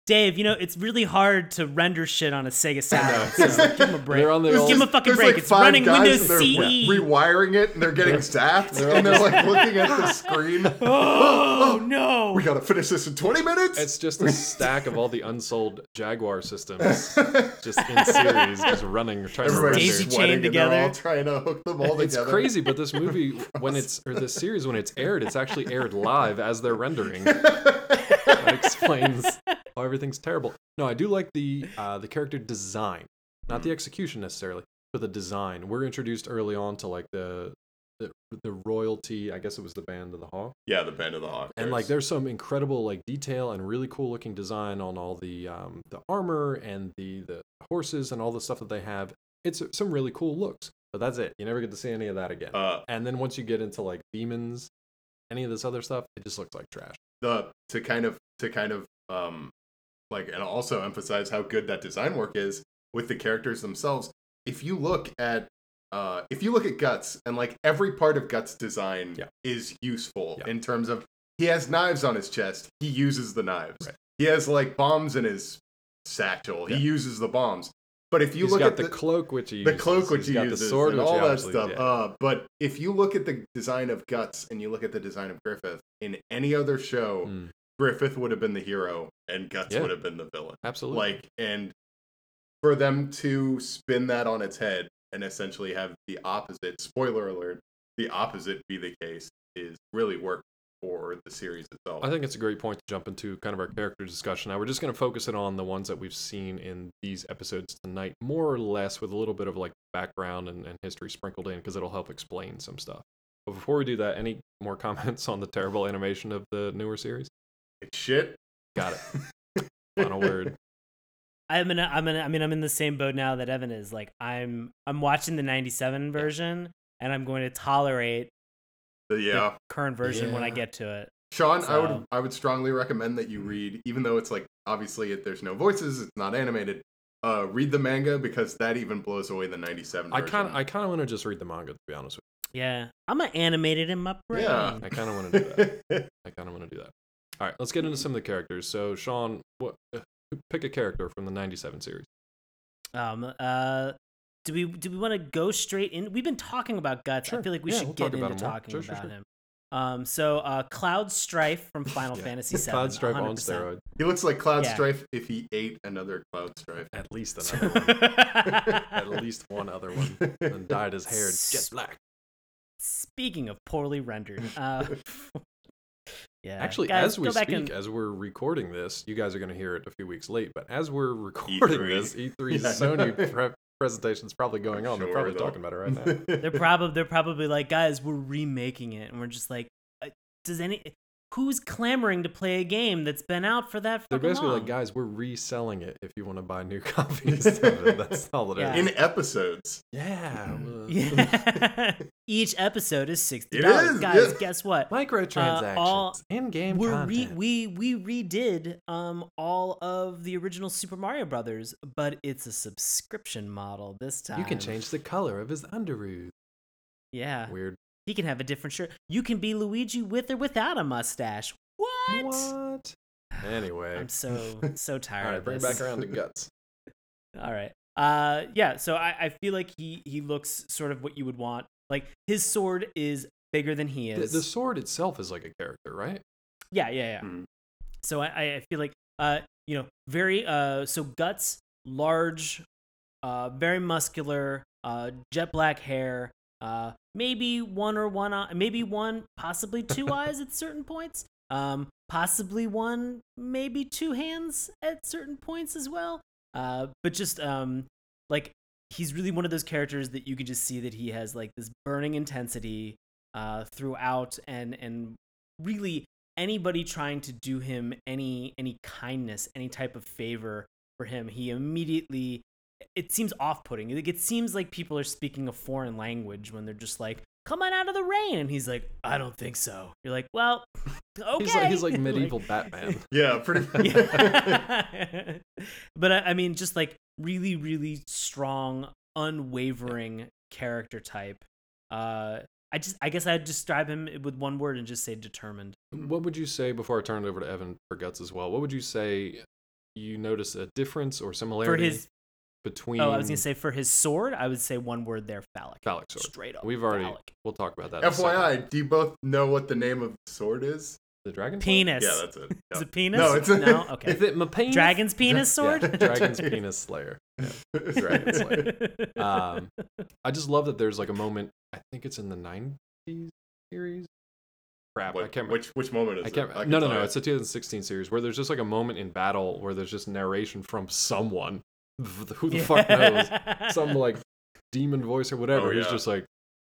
Dave, you know, it's really hard to render shit on a Sega Saturn. So give him a break. They're on their Just old- give him a fucking break. like it's five running guys Windows and CE. re- rewiring it, and they're getting zapped, They're and they're like looking at the (laughs) screen. Oh, (gasps) oh no! We gotta finish this in 20 minutes. It's just a stack of all the unsold Jaguar systems (laughs) just in series, just running, trying to Everybody's Daisy render. chained sweating, and they're together. all trying to hook them all It's together. crazy, but this movie, when it's or this series, when it's aired, it's actually aired live as they're rendering. (laughs) That explains why everything's terrible. No, I do like the uh, the character design, not the execution necessarily, but the design. We're introduced early on to like the the, the royalty. I guess it was the band of the hawk. yeah, the Band of the Hawk. and like there's some incredible like detail and really cool looking design on all the um the armor and the the horses and all the stuff that they have it's some really cool looks but that's it you never get to see any of that again uh, and then once you get into like demons any of this other stuff it just looks like trash the to kind of to kind of um like and also emphasize how good that design work is with the characters themselves if you look at uh if you look at guts and like every part of guts design Yeah. is useful Yeah. in terms of he has knives on his chest he uses the knives Right. he has like bombs in his satchel Yeah. he uses the bombs but if you He's look at the, the, cloak which he the uses. cloak which he uses the sword and all that stuff. yeah. Uh, but if you look at the design of Guts and you look at the design of Griffith in any other show, Mm, Griffith would have been the hero and Guts Yeah. would have been the villain. absolutely Like, and for them to spin that on its head and essentially have the opposite, spoiler alert, the opposite be the case is really work for the series itself. I think it's a great point to jump into kind of our character discussion. Now we're just going to focus it on the ones that we've seen in these episodes tonight, more or less, with a little bit of like background and, and history sprinkled in because it'll help explain some stuff. But before we do that, any more (laughs) comments on the terrible animation of the newer series? It's shit. Got it. (laughs) Final word. I'm in. A, I'm in. A, I mean, I'm in the same boat now that Evan is. Like, I'm. I'm watching the '97 version, and I'm going to tolerate But yeah. the current version when I get to it. Sean, I would I would strongly recommend that you read, even though it's like obviously it, there's no voices, it's not animated. Uh, read the manga because that even blows away the '97. I kind of, I kind of want to just read the manga to be honest with you. Yeah, I'm gonna animate it in my brain. Yeah. I kind of want to do that. (laughs) I kind of want to do that. All right, let's get into some of the characters. So, Sean, what? Uh, pick a character from the '97 series. Um. Uh. Do we do we want to go straight in? We've been talking about guts. I feel like we Yeah, should we'll get talk into him talking Sure, sure, about sure. him. Um. So, uh, Cloud Strife from (laughs) Final Yeah. Fantasy VII. Cloud Strife on 100%. steroid. he looks like Cloud Yeah. Strife if he ate another Cloud Strife. At least (laughs) another one. (laughs) At least one other one. And dyed his hair jet black. Speaking of poorly rendered, uh, yeah. Actually, guys, as we go back speak, and- as we're recording this, you guys are going to hear it a few weeks late, but as we're recording E3. this, E3 Yeah. Sony pre- presentation's probably going on. They're probably though. talking about it right now. (laughs) they're probably they're probably like, guys, we're remaking it, and we're just like, uh, does any who's clamoring to play a game that's been out for that? They're basically long? like, guys, we're reselling it if you want to buy new (laughs) copies of it. (laughs) That's all it is. Yeah. In episodes. Yeah. (laughs) well, Yeah. Each episode is sixty It dollars, guys. yeah. Guess what? Microtransactions. Uh, all- in-game We're re- content. we we redid um all of the original Super Mario Brothers, but it's a subscription model this time. you can change the color of his underoos. Yeah. Weird. He can have a different shirt. You can be Luigi with or without a mustache. What? What? (sighs) Anyway. I'm so so tired. (laughs) All right, bring back around to guts. (laughs) All right. Uh, yeah. So I, I feel like he he looks sort of what you would want. Like his sword is bigger than he The, is. the sword itself is like a character, right? yeah, yeah, yeah. Mhm. So I, I feel like uh, you know, very uh, so guts, large, uh, very muscular, uh, jet black hair, uh, maybe one or one eye, maybe one, possibly two (laughs) eyes at certain points, um, possibly one, maybe two hands at certain points as well. Uh, but just um, like he's really one of those characters that you can just see that he has like this burning intensity uh, throughout, and and really anybody trying to do him any any kindness, any type of favor for him, he immediately it seems off-putting. Like it seems like people are speaking a foreign language when they're just like, "Come on out of the rain," and he's like, "I don't think so." You're like, "Well, okay." (laughs) He's like he's like (laughs) medieval Batman. (laughs) Yeah, pretty much. yeah. but I, I mean, just like really, really strong, unwavering character type. Uh, I just, I guess I'd describe him with one word and just say determined. What would you say before I turn it over to Evan for guts as well? What would you say you notice a difference or similarity For similarity his, between oh, I was gonna say for his sword, I would say one word there, phallic. phallic sword? Straight up. We've already phallic. we'll talk about that. in a second. FYI, do you both know what the name of the sword is? the dragon sword? penis. Yeah, that's it. Is Yeah. it penis? No, it's- no. (laughs) Okay. Is it my penis? Dragon's penis sword. Yeah, dragon's (laughs) penis slayer. (laughs) Dragon Slayer. Um, I just love that there's like a moment. I think it's in the '90s series. Crap, I can't. remember. which which moment is I it? can't. can no, no, no. you. It's a 2016 series where there's just like a moment in battle where there's just narration from someone. (laughs) Who the fuck knows? Some like demon voice or whatever. Oh, He's just like,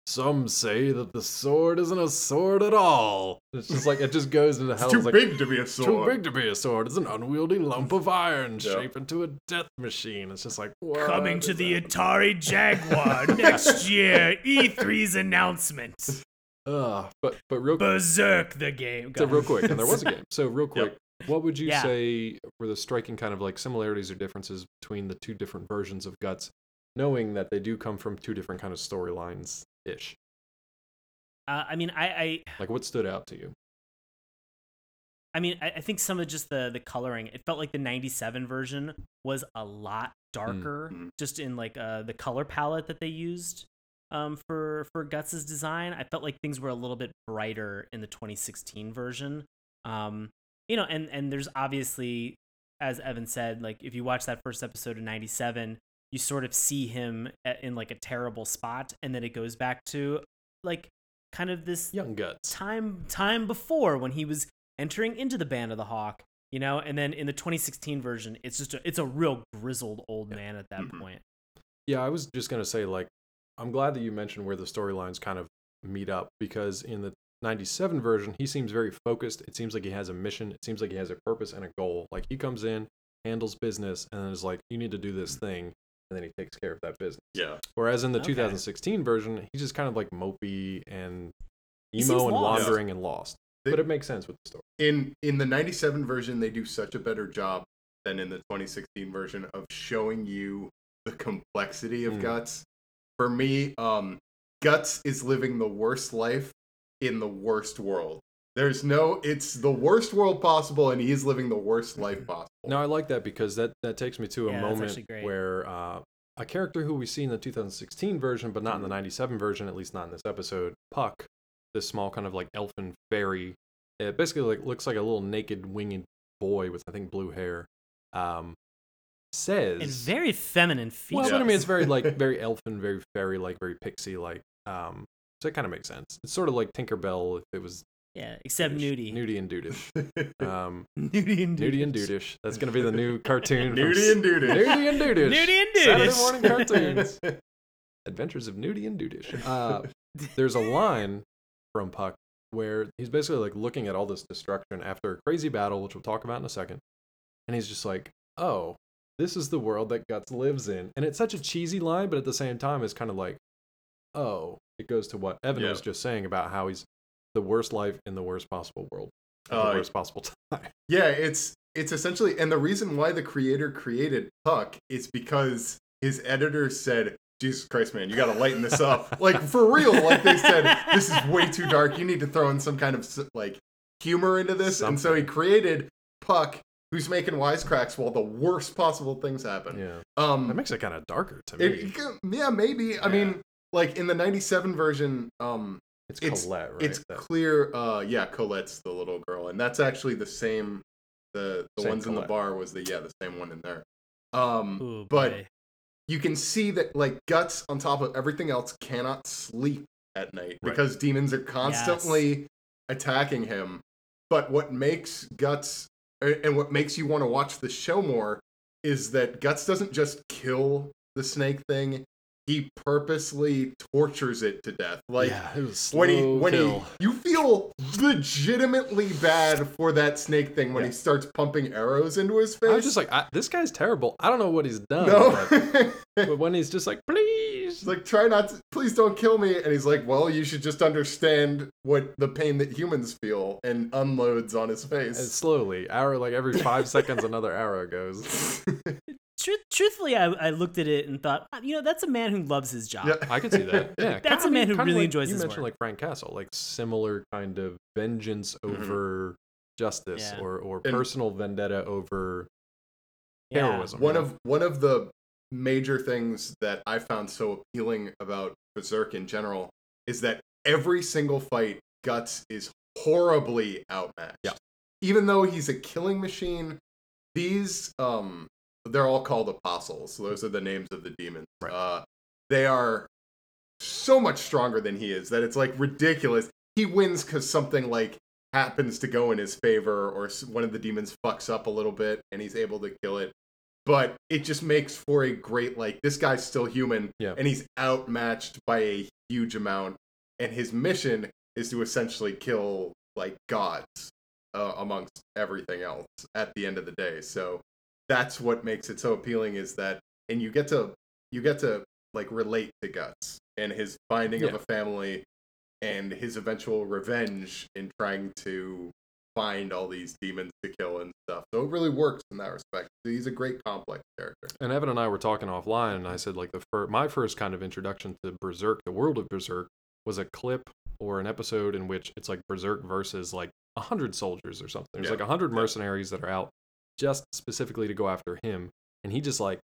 some say that the sword isn't a sword at all. It's just like it just goes into hell. It's too It's like, big to be a sword. Too sword. big to be a sword. It's an unwieldy lump of iron Yeah. shaped into a death machine. It's just like what Coming to is the that? Atari Jaguar (laughs) next year. E3's announcement. Ugh, but but real Berserk the game. so real quick, and there was a (laughs) game. So real quick, what would you Yeah. say were the striking kind of like similarities or differences between the two different versions of Guts, knowing that they do come from two different kind of storylines ish? Uh, I mean, I, I, Like what stood out to you? I mean, I, I think some of just the the coloring. It felt like the '97 version was a lot darker, Mm. just in like uh, the color palette that they used um, for for Guts's design. I felt like things were a little bit brighter in the 2016 version. Um, you know, and and there's obviously, as Evan said, like if you watch that first episode of '97, you sort of see him at, in like a terrible spot, and then it goes back to like kind of this Young Guts. time time before when he was entering into the band of the hawk you know and then in the 2016 version it's just a, it's a real grizzled old man at that Mhm. point Yeah, I was just gonna say like I'm glad that you mentioned where the storylines kind of meet up because in the 97 version he seems very focused. It seems like he has a mission. It seems like he has a purpose and a goal. Like he comes in, handles business, and is like, "You need to do this thing," and then he takes care of that business. Yeah. Whereas in the Okay. 2016 version, he's just kind of like mopey and He seems emo and lost. wandering and lost. They- But it makes sense with the story. In in the 97 version they do such a better job than in the 2016 version of showing you the complexity of Mm. Guts. For me, um Guts is living the worst life in the worst world. There's no it's the worst world possible and he's living the worst (laughs) life possible. No, I like that because that that takes me to a Yeah, moment where uh, a character who we see in the 2016 version, but not in the 97 version, at least not in this episode, Puck, this small kind of like elfin fairy, it basically like looks like a little naked winged boy with I think blue hair. Um, says and very feminine features well, but I mean it's very like (laughs) very elfin, very fairy like, very pixie like. Um, so it kind of makes sense. It's sort of like Tinkerbell if it was yeah except Dudish. nudie nudie and dudish. (laughs) Um, nudie and nudie and dudish. That's gonna be the new (laughs) cartoon. Nudie and Dudish. Nudie and Dudish. Nudie and Saturday morning cartoons. (laughs) Adventures of Nudie and Dudish. Uh, there's a line from Puck where he's basically like looking at all this destruction after a crazy battle, which we'll talk about in a second. And he's just like, oh, this is the world that Guts lives in. And it's such a cheesy line, but at the same time, it's kind of like, oh, it goes to what Evan Yeah. was just saying about how he's the worst life in the worst possible world. Uh, the worst possible (laughs) time. Yeah, it's it's essentially and the reason why the creator created Puck is because his editor said Jesus Christ, man, you got to lighten this up. (laughs) like for real, like they said, this is way too dark. You need to throw in some kind of like humor into this. And so he created Puck, who's making wisecracks while the worst possible things happen. Yeah. Um, That makes it kind of darker to me. it, yeah, maybe. I mean, like in the '97 version, um, it's it's- Colette, right? it's That- clear. Uh, yeah, Colette's the little girl, and that's actually the same. The the Same ones in the bar was the yeah the same one in there. Um, Ooh, but boy. you can see that like guts on top of everything else cannot sleep at night Right. because demons are constantly attacking him but what makes guts and what makes you want to watch the show more is that guts doesn't just kill the snake thing he purposely tortures it to death like yeah, when he when kill. he you feel legitimately bad for that snake thing when Yeah. he starts pumping arrows into his face I was just like, this guy's terrible. I don't know what he's done. no But, (laughs) but when he's just like, please, He's like, try not to, please don't kill me. And he's like, well, you should just understand what the pain that humans feel and unloads on his and face. slowly, arrow like every five seconds, another arrow goes. (laughs) Truth, truthfully, I, I looked at it and thought, "Ah, you know, that's a man who loves his job. yeah. I can see that. (laughs) Yeah, That's kinda a man who really like enjoys you his mentioned work. like Frank Castle, like similar kind of vengeance Mhm. over justice Yeah. or or And- personal vendetta over Yeah. heroism. One yeah. of one of the major things that I found so appealing about Berserk in general is that every single fight, Guts is horribly outmatched. Yeah. Even though he's a killing machine, these um they're all called apostles. Those are the names of the demons. Right. Uh they are so much stronger than he is that it's like ridiculous. He wins because something like happens to go in his favor or one of the demons fucks up a little bit and he's able to kill it but it just makes for a great like this guy's still human Yeah. and he's outmatched by a huge amount and his mission is to essentially kill like gods uh, amongst everything else at the end of the day so that's what makes it so appealing is that and you get to you get to like relate to guts and his finding of a family and his eventual revenge in trying to find all these demons to kill and stuff. So it really works in that respect. He's a great complex character. And Evan and I were talking offline, and I said like the fir- my first kind of introduction to Berserk, the world of Berserk, was a clip or an episode in which it's like Berserk versus like a hundred soldiers or something. There's Yeah. like a hundred mercenaries that are out just specifically to go after him, and he just like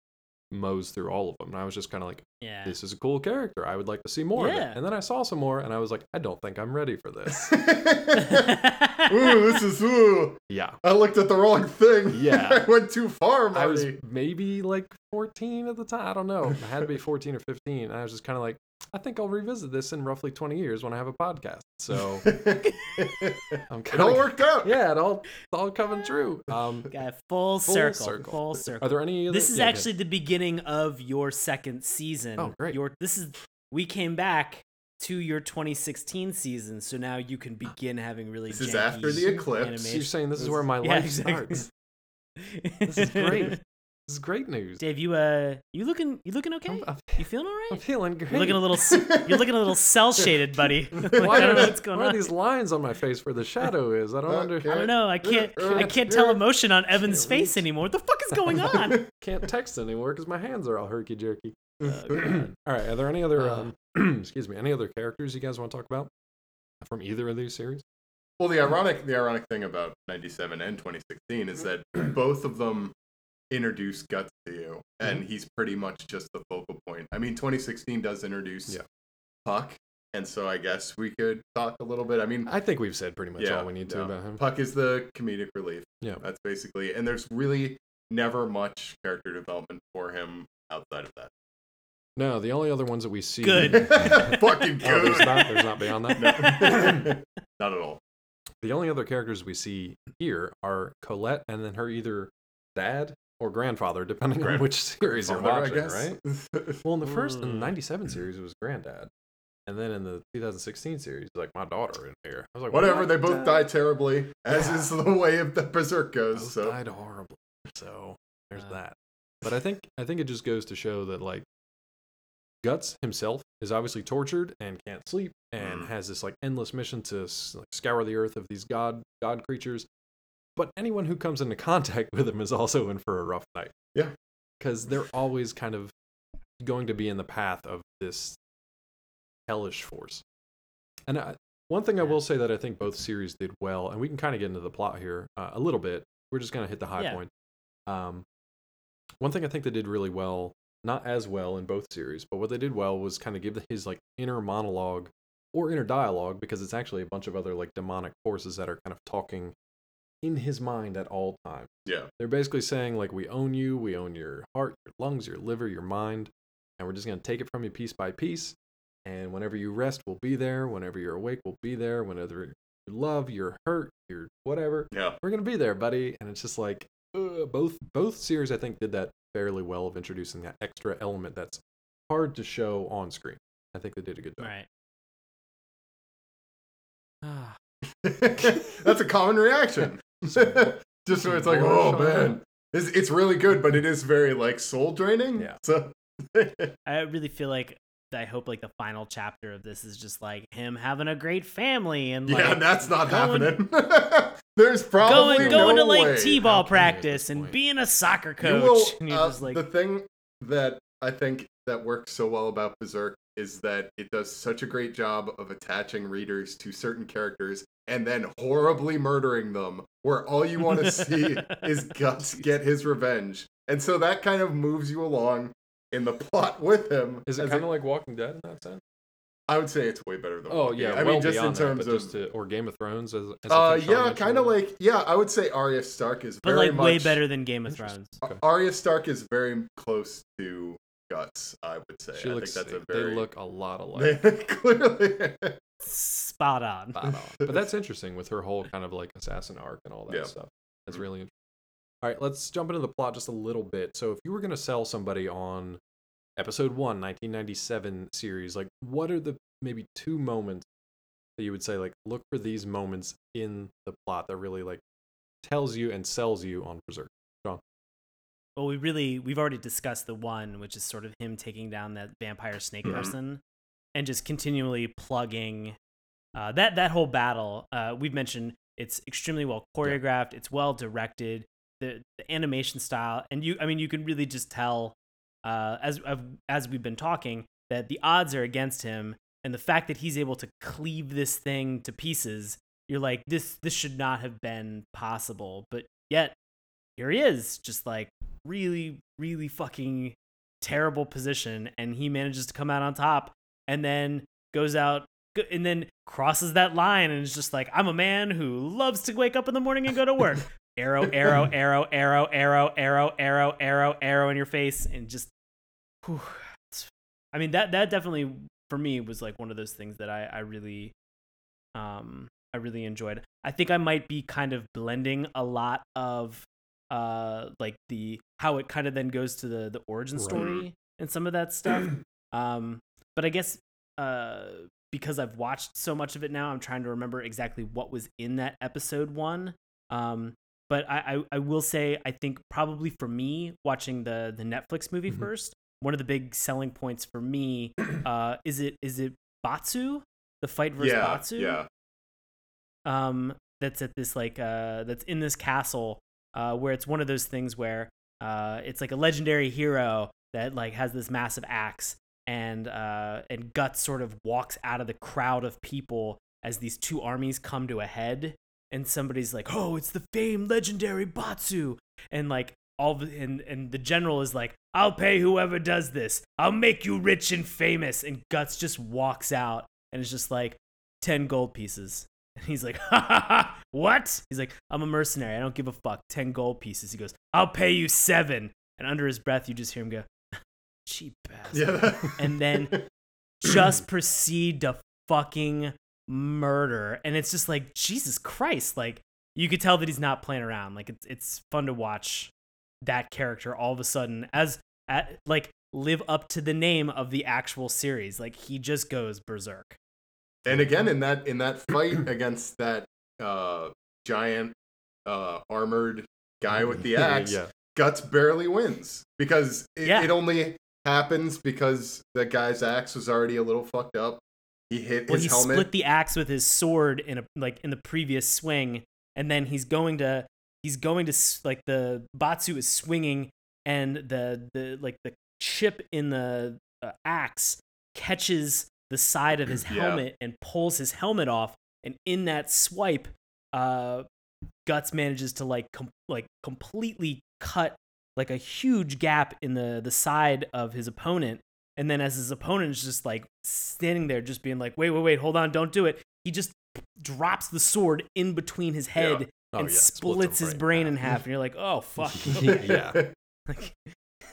mows through all of them. And I was just kind of like, Yeah. this is a cool character. I would like to see more of it. And then I saw some more, and I was like, I don't think I'm ready for this. (laughs) ooh, this is ooh. yeah. I looked at the wrong thing. Yeah. (laughs) I went too far, Marty. I was maybe like 14 at the time. I don't know. I had to be 14 or 15. And I was just kind of like, I think I'll revisit this in roughly 20 years when I have a podcast. So (laughs) I'm it all worked out. yeah, it all it's all coming true. Um, (laughs) Got full, Full circle, circle. Full circle. are there any? Other, this is yeah, yeah. actually the beginning of your second season. Oh, great. Your this is we came back to your 2016 season, so now you can begin having really. This is janky after the eclipse. Animation. you're saying this is where my Yeah, life exactly. (laughs) starts. This is great. This is great news. Dave, you uh, you looking you looking okay? I'm, I'm, (laughs) You feeling all right? I'm feeling great. You're looking a little (laughs) you're looking a little cell shaded, (laughs) buddy. Why I don't know are, what's going why are these lines on my face where the shadow is? I don't Uh, under. I don't know. I can't. Uh, I uh, can't tell uh, emotion on Evan's face read. anymore. What the fuck is going on? can't text anymore because my hands are all herky jerky. God. (clears throat) all right, are there any other Uh. um, (clears throat) excuse me, any other characters you guys want to talk about from either of these series? Well, the ironic the ironic thing about 97 and 2016 is that both of them introduce guts to you mm-hmm. and he's pretty much just the focal point. I mean, 2016 does introduce Yeah. Puck, and so I guess we could talk a little bit. I mean, I think we've said pretty much yeah, all we need to yeah. about him. Puck is the comedic relief. Yeah. That's basically and there's really never much character development for him outside of that. No, the only other ones that we see Good. (laughs) (laughs) Fucking Oh, there's good. not there's not beyond that. (laughs) No. not at all. The only other characters we see here are Colette and then her either dad or grandfather, depending on Grand- which series you're watching, guess. right? (laughs) Well, in the first, in the Mm. 97 series, it was granddad. And then in the 2016 series, like my daughter in here. I was like, Whatever, "What, they both die terribly, as Yeah. is the way of the berserk goes. Both So died horribly. So there's Uh. that. But I think I think it just goes to show that like Guts himself is obviously tortured and can't sleep and Mm. has this like endless mission to like, scour the earth of these god god creatures. But anyone who comes into contact (laughs) with him is also in for a rough night. Yeah. Because they're always kind of going to be in the path of this hellish force. And I, one thing I will say that I think both series did well, and we can kind of get into the plot here uh, a little bit. We're just gonna hit the high Yeah. point. Um, one thing I think they did really well, not as well in both series, but what they did well was kind of give his like inner monologue or inner dialogue because it's actually a bunch of other like demonic forces that are kind of talking in his mind at all times. Yeah. They're basically saying like we own you, we own your heart, your lungs, your liver, your mind, and we're just gonna take it from you piece by piece. And whenever you rest, we'll be there. Whenever you're awake, we'll be there. Whenever you love, you're hurt, you're whatever, Yeah. we're gonna be there, buddy. And it's just like uh, both both series I think did that fairly well of introducing that extra element that's hard to show on screen. I think they did a good job. Right. (laughs) Ah, (laughs) That's a common reaction. (laughs) Just where it's like, oh man, it's, it's really good, but it is very like soul draining. Yeah. So (laughs) I really feel like I hope like the final chapter of this is just like him having a great family and like yeah, that's not going- happening. (laughs) There's probably going going no to like way. t-ball How can you at this practice and point? being a soccer You coach will- and you're uh, just like the thing that I think that works so well about Berserk is that it does such a great job of attaching readers to certain characters and then horribly murdering them, where all you want to see is (laughs) Guts get his revenge. And so that kind of moves you along in the plot with him. Is it kind of like Walking Dead in that sense? I would say it's way better than. Oh Walking yeah, Dead. I well mean just in beyond that, terms of. just to, or Game of Thrones as, as a uh, yeah, kind of like yeah. I would say Arya Stark is but very like way much- better than Game of Thrones. Okay. Arya Stark is very close to Guts. I would say. She I looks. think that's a they look a lot (laughs) alike. Clearly. Spot on. Spot on. But that's interesting with her whole kind of like assassin arc and all that Yeah. stuff. That's Mhm. really interesting. All right, let's jump into the plot just a little bit. So, if you were going to sell somebody on episode one, 1997 series, like what are the maybe two moments that you would say, like, look for these moments in the plot that really like tells you and sells you on Berserk? Well, we really we've already discussed the one, which is sort of him taking down that vampire snake Mhm. person, and just continually plugging uh, that that whole battle. Uh, we've mentioned it's extremely well choreographed. It's well directed. The, the animation style, and you, I mean, you can really just tell uh, as as we've been talking that the odds are against him, and the fact that he's able to cleave this thing to pieces. You're like this. This should not have been possible, but yet here he is, just like really, really fucking terrible position, and he manages to come out on top, and then goes out and then crosses that line, and is just like, I'm a man who loves to wake up in the morning and go to work. (laughs) arrow, arrow, arrow, arrow, arrow, arrow, arrow, arrow, arrow in your face, and just, whew, I mean that that definitely for me was like one of those things that I I really, um, I really enjoyed. I think I might be kind of blending a lot of uh like the how it kind of then goes to the the origin Right. story and some of that stuff um but i guess uh because i've watched so much of it now i'm trying to remember exactly what was in that episode one um but i i, I will say i think probably for me watching the the netflix movie Mhm. first one of the big selling points for me (clears throat) uh is it is it batsu the fight versus yeah, batsu yeah. um that's at this like uh that's in this castle uh where it's one of those things where uh it's like a legendary hero that like has this massive axe and uh and guts sort of walks out of the crowd of people as these two armies come to a head and somebody's like oh it's the famed legendary batsu! And like all the, and and the general is like i'll pay whoever does this. I'll make you rich and famous. And guts just walks out and it's just like 10 gold pieces and (laughs) he's like, ha ha ha, what? He's like, I'm a mercenary. I don't give a fuck. 10 gold pieces. He goes, I'll pay you seven. And under his breath, you just hear him go, (laughs) cheap bastard. Yeah. And then (laughs) just proceed to fucking murder. And it's just like, Jesus Christ. Like, you could tell that he's not playing around. Like, it's, it's fun to watch that character all of a sudden as, at, like, live up to the name of the actual series. Like, he just goes berserk. And again in that in that fight against that uh giant uh armored guy with the (laughs) axe yeah. guts barely wins because it, Yeah. it only happens because that guy's axe was already a little fucked up he hit well, his he helmet split the axe with his sword in a like in the previous swing, and then he's going to he's going to like the Batsu is swinging, and the the like the chip in the uh, axe catches the side of his (clears throat) Yeah. helmet and pulls his helmet off. And in that swipe, uh, Guts manages to like com- like completely cut like a huge gap in the the side of his opponent. And then as his opponent is just like standing there, just being like, "Wait, wait, wait, hold on, don't do it," he just drops the sword in between his head Oh, and yeah, splits the his brain in half. And you're like, "Oh fuck!" (laughs) yeah. (laughs) Like,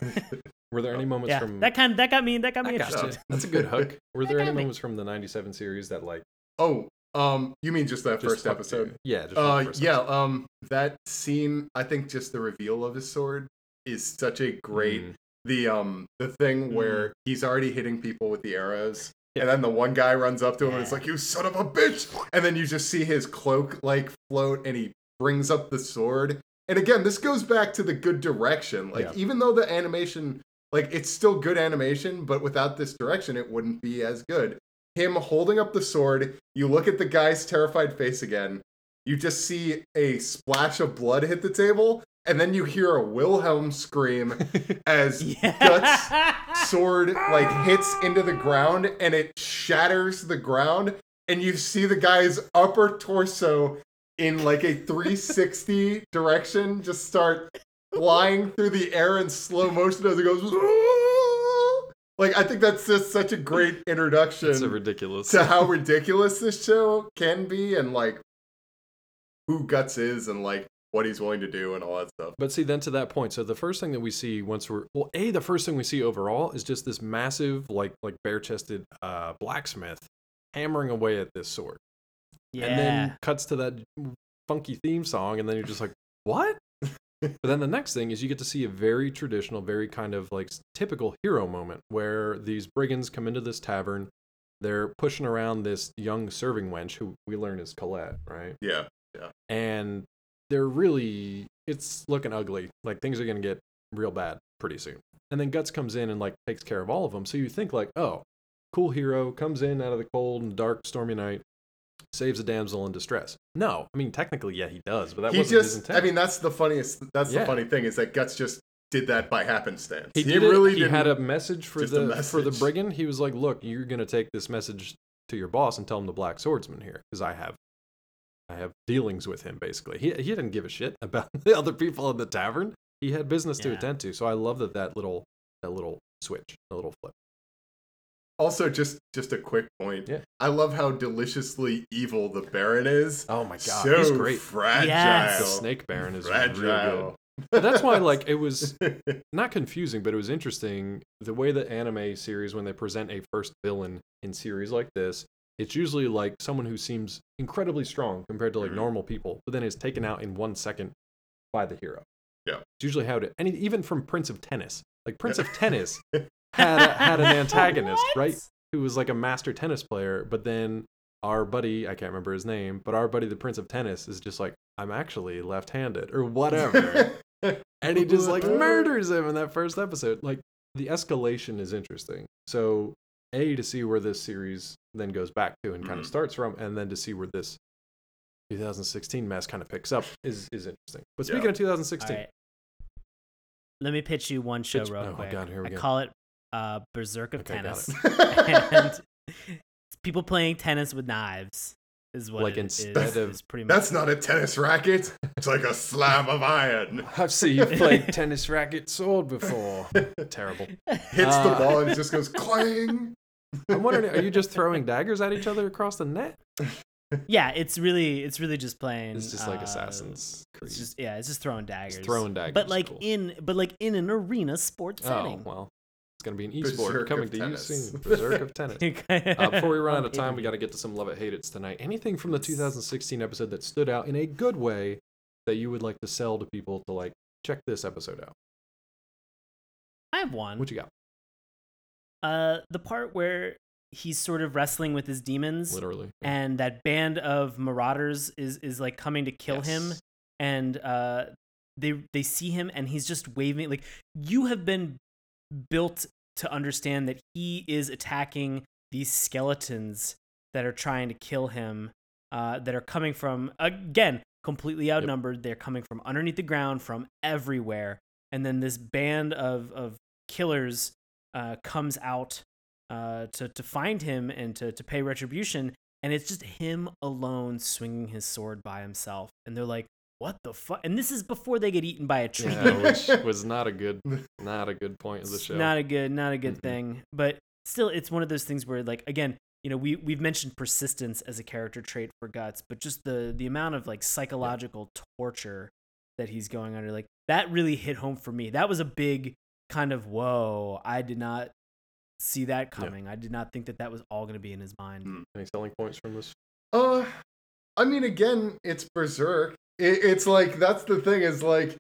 (laughs) Were there any moments yeah, from that kind that got me that got me I gotcha. interested. That's a good (laughs) hook. Were there any me. moments from the '97 series that like oh, um, you mean just that just first episode? you? Yeah, just Uh, first yeah. episode. Um, that scene. I think just the reveal of his sword is such a great. Mm. The um, the thing Mm. where he's already hitting people with the arrows. Yeah. And then the one guy runs up to him and it's like, "You son of a bitch!" And then you just see his cloak like float, and he brings up the sword. And again, this goes back to the good direction. Like, Yeah. even though the animation, like, it's still good animation, but without this direction, it wouldn't be as good. Him holding up the sword, you look at the guy's terrified face again, you just see a splash of blood hit the table, and then you hear a Wilhelm scream (laughs) as Guts sword like hits into the ground and it shatters the ground and you see the guy's upper torso in like a 360 direction just start flying through the air in slow motion as it goes (laughs) like i think that's just such a great introduction It's a ridiculous. to how (laughs) ridiculous this show can be and like who guts is and like what he's willing to do and all that stuff But see, then to that point, so the first thing that we see once we're well, a the first thing we see overall is just this massive, like like bare chested uh, blacksmith hammering away at this sword, yeah. and then cuts to that funky theme song, and then you're just like, what? But then the next thing is you get to see a very traditional, very kind of like typical hero moment where these brigands come into this tavern, they're pushing around this young serving wench who we learn is Colette, right? yeah Yeah. and they're really it's looking ugly. Like things are going to get real bad pretty soon. And then guts comes in and like takes care of all of them. So you think like oh cool hero comes in out of the cold and dark stormy night saves a damsel in distress. No i mean technically yeah he does but that he wasn't his just intent. I mean that's the funniest that's Yeah. the funny thing is that guts just did that by happenstance. He, did really he had a message for a the for the brigand. He was like look you're going to take this message to your boss and tell him the black swordsman here because i have i have dealings with him basically. He, he didn't give a shit about (laughs) the other people in the tavern. He had business to attend to so i love that that little that little switch the little flip also just just a quick point Yeah. i love how deliciously evil the baron is oh my god so he's great fragile Yes. the snake baron is real fragile good but that's why like it was (laughs) not confusing, but it was interesting the way the anime series when they present a first villain in series like this, it's usually like someone who seems incredibly strong compared to like Mhm. normal people, but then is taken out in one second by the hero. Yeah. it's usually how it. And even from Prince of Tennis, like Prince of Tennis (laughs) had a, (laughs) had an antagonist, right? Who was like a master tennis player, but then our buddy, I can't remember his name, but our buddy, the Prince of Tennis, is just like, I'm actually left-handed or whatever (laughs) and he just like murders him in that first episode. Like the escalation is interesting. So a to see where this series then goes back to and kind of Mhm. starts from, and then to see where this 2016 mess kind of picks up is is interesting. But speaking Yeah. of 2016, All right. Let me pitch you one show Pitch- real oh my quick. God, here we I go. call it uh, Berserk of Okay, Tennis. (laughs) (laughs) and people playing tennis with knives is what Like it is- instead of- is pretty much. that's not a tennis racket (laughs) it's like a slab of iron I've seen you play tennis racket sword before. Terrible. hits the Uh, ball and it just goes clang I'm wondering, are you just throwing daggers at each other across the net? yeah, it's really it's really just playing. It's just like uh, Assassin's Creed. It's just yeah, it's just throwing daggers. Just throwing daggers. but like cool. in but like in an arena sports oh setting. well, it's gonna be an Berserk esport of coming to you soon. (laughs) Berserk of tennis. (laughs) Uh, before we run out of time, we got to get to some love it hate it's tonight. Anything from the 2016 episode that stood out in a good way that you would like to sell to people to like check this episode out? I have one. What you got? Uh, the part where he's sort of wrestling with his demons, Literally. and that band of marauders is is like coming to kill him, and uh, they they see him, and he's just waving. Like you have been built to understand that he is attacking these skeletons that are trying to kill him, uh, that are coming from again completely outnumbered. They're coming from underneath the ground, from everywhere, and then this band of of killers uh, comes out uh, to to find him and to to pay retribution, and it's just him alone swinging his sword by himself, and they're like, "What the fuck?" And this is before they get eaten by a tree. Yeah, which (laughs) was not a good, not a good point of the show. Not a good, not a good Mhm. thing. But still, it's one of those things where, like, again, you know, we we've mentioned persistence as a character trait for Guts, but just the the amount of like psychological torture that he's going under, like that really hit home for me. That was a big kind of whoa. I did not see that coming. I did not think that that was all going to be in his mind. Mm. Any selling points from this? Uh, I mean, again, it's Berserk. It, it's like that's the thing is like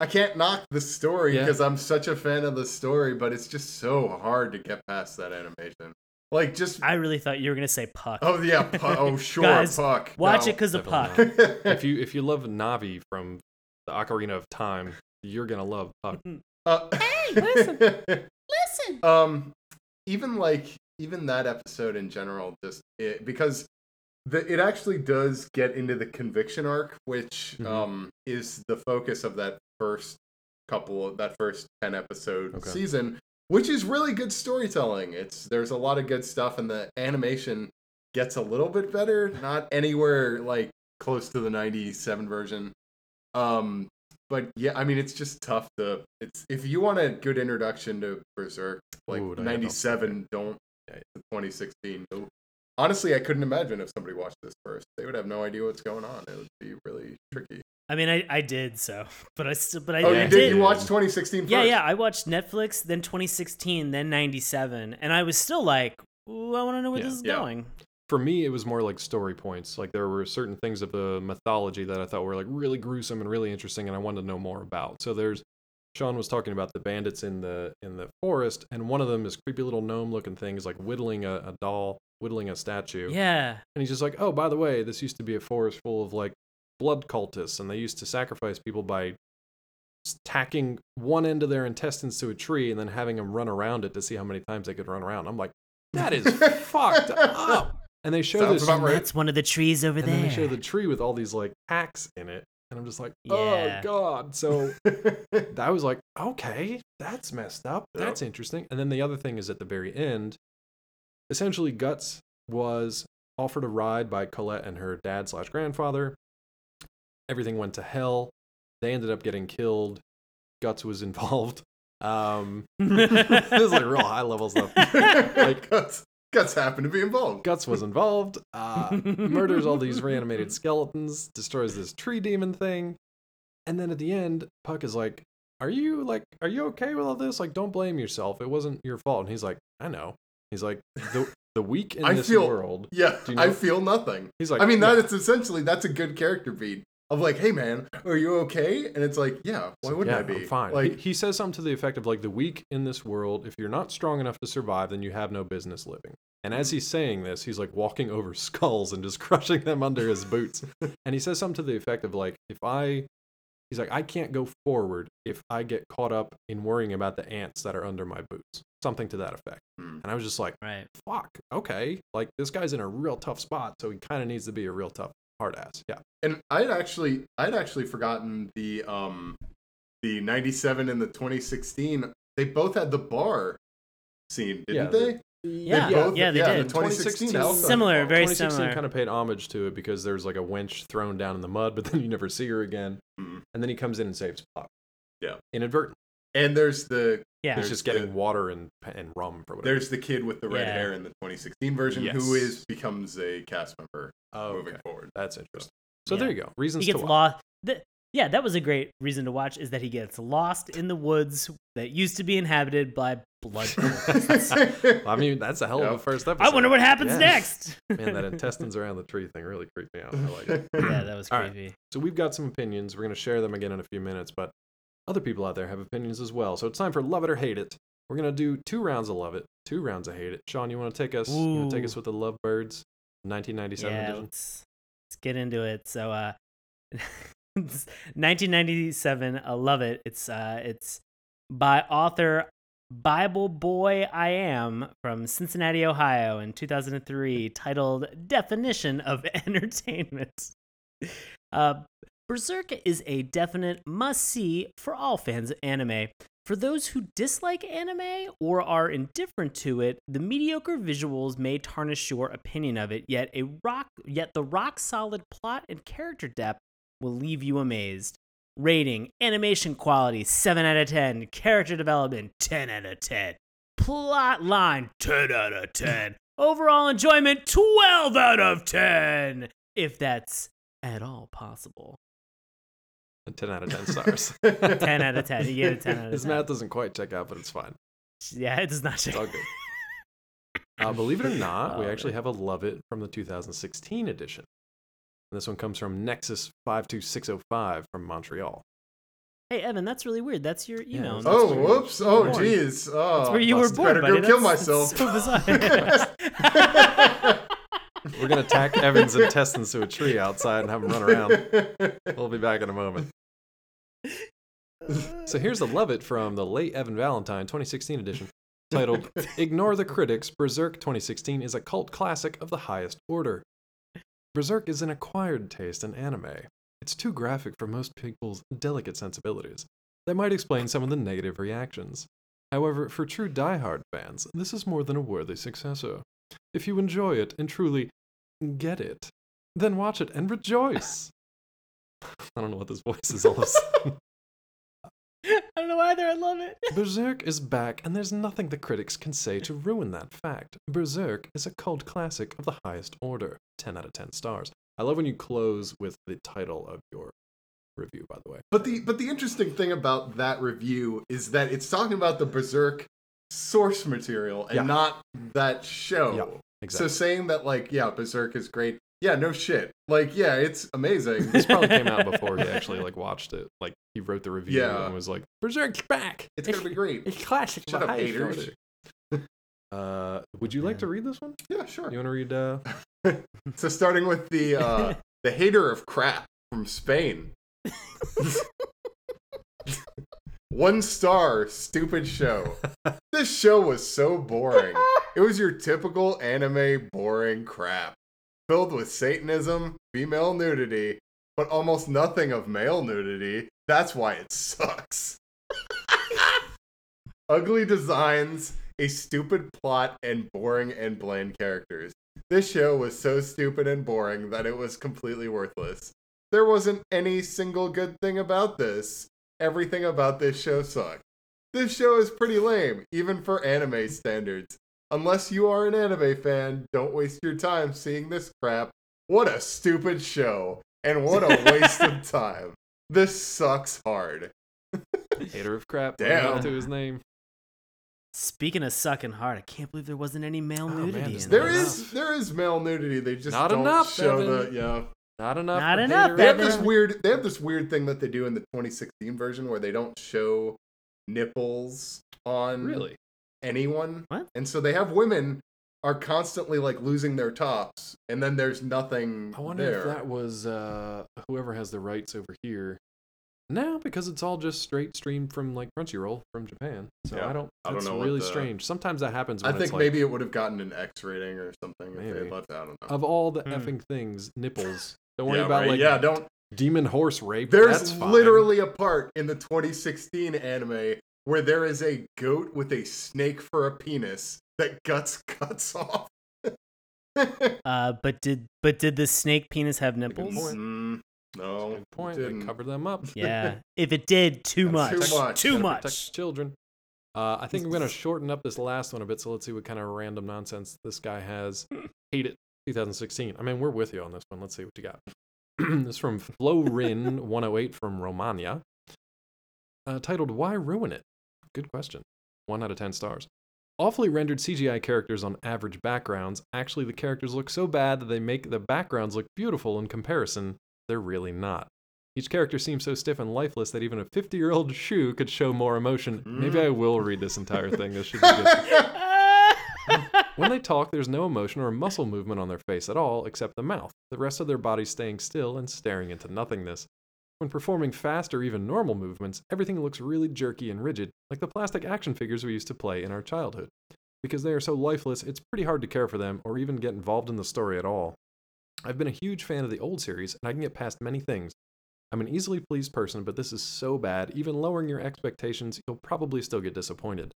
I can't knock the story Yeah. because I'm such a fan of the story, but it's just so hard to get past that animation. Like just I really thought you were going to say Puck. oh yeah, (laughs) pu- oh sure, Guys, Puck. Watch No. it because of Puck. (laughs) If you if you love Navi from the Ocarina of Time, you're gonna love Puck. (laughs) Uh, Hey, listen. Listen. um even like even that episode in general just it, because the, it actually does get into the conviction arc which Mhm. um is the focus of that first couple of that first 10 episode Okay. season which is really good storytelling it's there's a lot of good stuff and the animation gets a little bit better not anywhere like close to the 97 version um but yeah, I mean, it's just tough to. It's if you want a good introduction to Berserk, like Ooh, I don't- '97, don't. Yeah, 2016. no. Honestly, I couldn't imagine if somebody watched this first. They would have no idea what's going on. It would be really tricky. I mean, I, I did so, (laughs) but I still, but I, Oh, I you did? You watched 2016 first? Yeah, yeah. I watched Netflix, then 2016, then 97, and I was still like, Ooh, I want to know where Yeah. this is Yeah. going. For me, it was more like story points. Like there were certain things of the mythology that I thought were like really gruesome and really interesting, and I wanted to know more about. So there's Sean was talking about the bandits in the in the forest, and one of them is creepy little gnome looking thing is like whittling a, a doll, whittling a statue. Yeah, And he's just like, oh, by the way, this used to be a forest full of like blood cultists, and they used to sacrifice people by tacking one end of their intestines to a tree and then having them run around it to see how many times they could run around. I'm like, that is (laughs) fucked up. And they show Sounds this, about right. that's one of the trees over and there. then they show the tree with all these like hacks in it, and I'm just like, Yeah. oh god. So (laughs) I was like, okay, that's messed up. Yep. That's interesting. And then the other thing is at the very end, essentially Guts was offered a ride by Colette and her dad slash grandfather. Everything went to hell. They ended up getting killed. Guts was (laughs) involved. Um, (laughs) this is like real high level stuff. like guts, happened to be involved. Guts was involved. Uh, (laughs) murders all these reanimated skeletons. Destroys this tree demon thing. And then at the end, Puck is like, "Are you like, are you okay with all this? Like, don't blame yourself. It wasn't your fault." And he's like, "I know." He's like, "the the weak in I this feel- world." (laughs) Yeah, you I feel nothing. He's like, I mean, yeah. that is essentially that's a good character beat of like, hey man, are you okay? And it's like, yeah, why wouldn't yeah, I be? I'm fine. Like, he, he says something to the effect of like the weak in this world, if you're not strong enough to survive, then you have no business living. And as he's saying this, he's like walking over (laughs) skulls and just crushing them under his boots. and he says something to the effect of like, if I he's like, I can't go forward if I get caught up in worrying about the ants that are under my boots. Something to that effect. Hmm. And I was just like, right. fuck, okay. Like this guy's in a real tough spot, so he kind of needs to be a real tough hard ass. Yeah. and I'd actually, I'd actually forgotten the um, the '97 and the 2016. They both had the bar scene, didn't Yeah, they? The- Yeah, both- yeah, they yeah, did. the 2016 2016 also had the Similar, very 2016 similar. kind of paid homage to it because there's like a wench thrown down in the mud, (laughs) but then you never see her again. Mhm. And then he comes in and saves Puck. Yeah. Inadvertent. And there's the Yeah. He's just getting the- water and and rum for whatever. there's the kid with the red Yeah. hair in the 2016 version Yes. who is becomes a cast member oh, moving okay. forward. That's interesting. So Yeah. there you go. Reasons he gets to watch. lost. The, yeah, that was a great reason to watch. Is that he gets lost in the woods that used to be inhabited by blood. (laughs) cultists. I mean, that's a hell of a first episode. I wonder what happens Yeah. next. (laughs) Man, that intestines around the tree thing really creeped me out. I like it. (laughs) yeah, that was All right. creepy. So we've got some opinions. We're going to share them again in a few minutes, but other people out there have opinions as well. So it's time for love it or hate it. We're going to do two rounds of love it, two rounds of hate it. Sean, you want to take us? You want to take us with the Lovebirds 1997 yeah, edition? let's, let's get into it. So, uh, 1997. I love it. It's uh, it's by author Bible Boy I Am from Cincinnati, Ohio, in 2003, titled "Definition of (laughs) Entertainment." Uh, Berserk is a definite must see for all fans of anime. For those who dislike anime or are indifferent to it, the mediocre visuals may tarnish your opinion of it, yet a rock yet the rock solid plot and character depth will leave you amazed. Rating, animation quality 7 out of 10, character development 10 out of 10. Plot line 10 out of 10. Overall enjoyment 12 out of 10, if that's at all possible. (laughs) 10 out (laughs) of 10 stars. 10 out of 10. You get a 10 out of 10. His math doesn't quite check out, but it's fine. Yeah, it does not check. It's all good. Uh, believe it or not, we (laughs) Oh, actually man. have a Love It from the 2016 edition. And this one comes from Nexus52605 from Montreal. Hey, Evan, that's really weird. That's your Yeah, email. that's Oh, whoops. Oh, born. jeez. Oh, That's where you were born, Better buddy. go kill That's- myself. that's so bizarre. (laughs) We're going to tack Evan's intestines to a tree outside and have him run around. We'll be back in a moment. So here's a Love It from the late Evan Valentine 2016 edition titled Ignore the Critics Berserk 2016 is a cult classic of the highest order. Berserk is an acquired taste in anime. It's too graphic for most people's delicate sensibilities. That might explain some of the negative reactions. However, for true diehard fans, this is more than a worthy successor. If you enjoy it and truly get it, then watch it and rejoice. (laughs) I don't know what this voice is all of a sudden. I don't know either. I love it. (laughs) Berserk is back, and there's nothing the critics can say to ruin that fact. Berserk is a cult classic of the highest order. 10 out of 10 stars. I love when you close with the title of your review, by the way. But the but the interesting thing about that review is that it's talking about the Berserk source material and Yeah. not that show. Yeah, So saying that like yeah, Berserk is great. Yeah, no shit. Like yeah, it's amazing. this probably came out (laughs) before he actually like watched it. Like he wrote the review Yeah. and was like, "Berserk's back. It's gonna be (laughs) great. It's classic. Shut of up, highest haters. order." (laughs) Uh, would you like to read this one? Yeah, sure. You want to read? Uh, So starting with the uh the hater of crap from Spain. One star, stupid show. This show was so boring. It was your typical anime boring crap. Filled with Satanism, female nudity, but almost nothing of male nudity. That's why it sucks. Ugly designs, a stupid plot, and boring and bland characters. This show was so stupid and boring that it was completely worthless. There wasn't any single good thing about this. Everything about this show sucked. This show is pretty lame, even for anime standards. Unless you are an anime fan, don't waste your time seeing this crap. What a stupid show, and what a waste of (laughs) time. This sucks hard. (laughs) hater of crap. Damn. to his name. Speaking of sucking hard, I can't believe there wasn't any male Oh, man, nudity there's in There this. is there is male nudity. They just Not don't enough, show Evan. the yeah. Not enough. Not enough, They have this weird. They have this weird thing that they do in the 2016 version where they don't show nipples on Really? Anyone. What? And so they have women are constantly like losing their tops, and then there's nothing I wonder there. if that was uh, whoever has the rights over here. No, because it's all just straight streamed from like Crunchyroll from Japan. So Yeah, I don't. I don't It's know really the- strange. Sometimes that happens. I think it's like, maybe it would have gotten an X rating or something if they Maybe. had left. I don't know. of all the Hmm. effing things, nipples. (laughs) Don't worry yeah, about right? like yeah, don't. demon horse rape. There's That's literally a part in the 2016 anime where there is a goat with a snake for a penis that guts (laughs) cuts off. (laughs) Uh, but did but did the snake penis have nipples? point. Mm, no, Good point. They didn't. covered them up. Yeah. (laughs) if it did, too much. Too much. Too much. protect children. Uh, I think I'm gonna shorten up this last one a bit. So let's see what kind of random nonsense this guy has. Hate it. 2016. I mean, we're with you on this one. Let's see what you got. (clears throat) this is from Florin 108 from Romania. Uh, titled "Why Ruin It?" Good question. One out of ten stars. Awfully rendered CGI characters on average backgrounds. Actually, the characters look so bad that they make the backgrounds look beautiful in comparison. They're really not. Each character seems so stiff and lifeless that even a 50 year old shoe could show more emotion. Maybe I will read this entire thing. This should be good. (laughs) When they talk, there's no emotion or muscle movement on their face at all except the mouth, the rest of their body staying still and staring into nothingness. When performing fast or even normal movements, everything looks really jerky and rigid, like the plastic action figures we used to play in our childhood. Because they are so lifeless, it's pretty hard to care for them or even get involved in the story at all. I've been a huge fan of the old series, and I can get past many things. I'm an easily pleased person, but this is so bad, even lowering your expectations, you'll probably still get disappointed.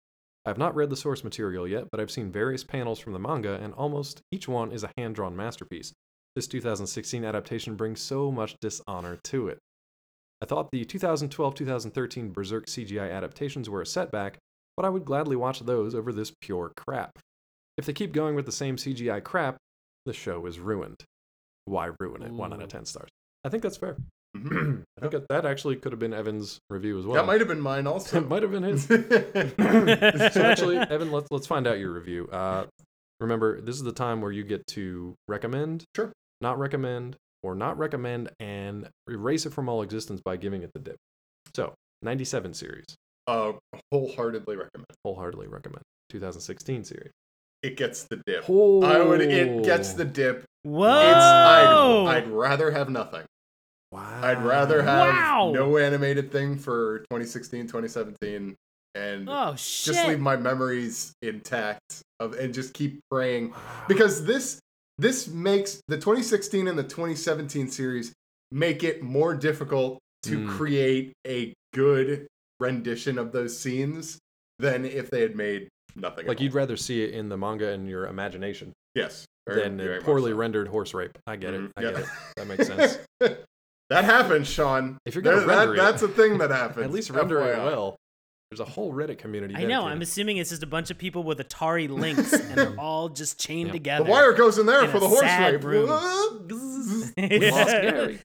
I have not read the source material yet, but I've seen various panels from the manga, and almost each one is a hand drawn masterpiece. This 2016 adaptation brings so much dishonor to it. I thought the 2012 2013 Berserk CGI adaptations were a setback, but I would gladly watch those over this pure crap. If they keep going with the same CGI crap, the show is ruined. Why ruin it? One out of 10 stars. I think that's fair. Mhm. (clears throat) I think that, that actually could have been Evan's review as well. that might have been mine (laughs) also. It might have been his. his. (laughs) so actually, Evan, let's let's find out your review. Uh, remember, this is the time where you get to recommend, Sure. not recommend, or not recommend, and erase it from all existence by giving it the dip. So, 97 series, uh, wholeheartedly recommend. wholeheartedly recommend. 2016 series. It gets the dip. Oh, I would. It gets the dip. Whoa! It's. I'd, I'd rather have nothing. Wow. I'd rather have Wow. no animated thing for 2016, 2017, and oh shit! just leave my memories intact of and just keep praying because this this makes the 2016 and the 2017 series make it more difficult to Mm. create a good rendition of those scenes than if they had made nothing. like you'd all. rather see it in the manga in your imagination yes very- than very a poorly so. rendered horse rape. I get Mhm, it. I yeah. get it. (laughs) That makes sense. that happens, Sean. If you're gonna There- render that, it- that's a thing that (laughs) happens. At least render it FYI. well. There's a whole Reddit community. I know. I'm assuming it's just a bunch of people with Atari links, and they're (laughs) all just chained Yep. together. The wire goes in there in for a the horse sad rape. room. We lost Gary.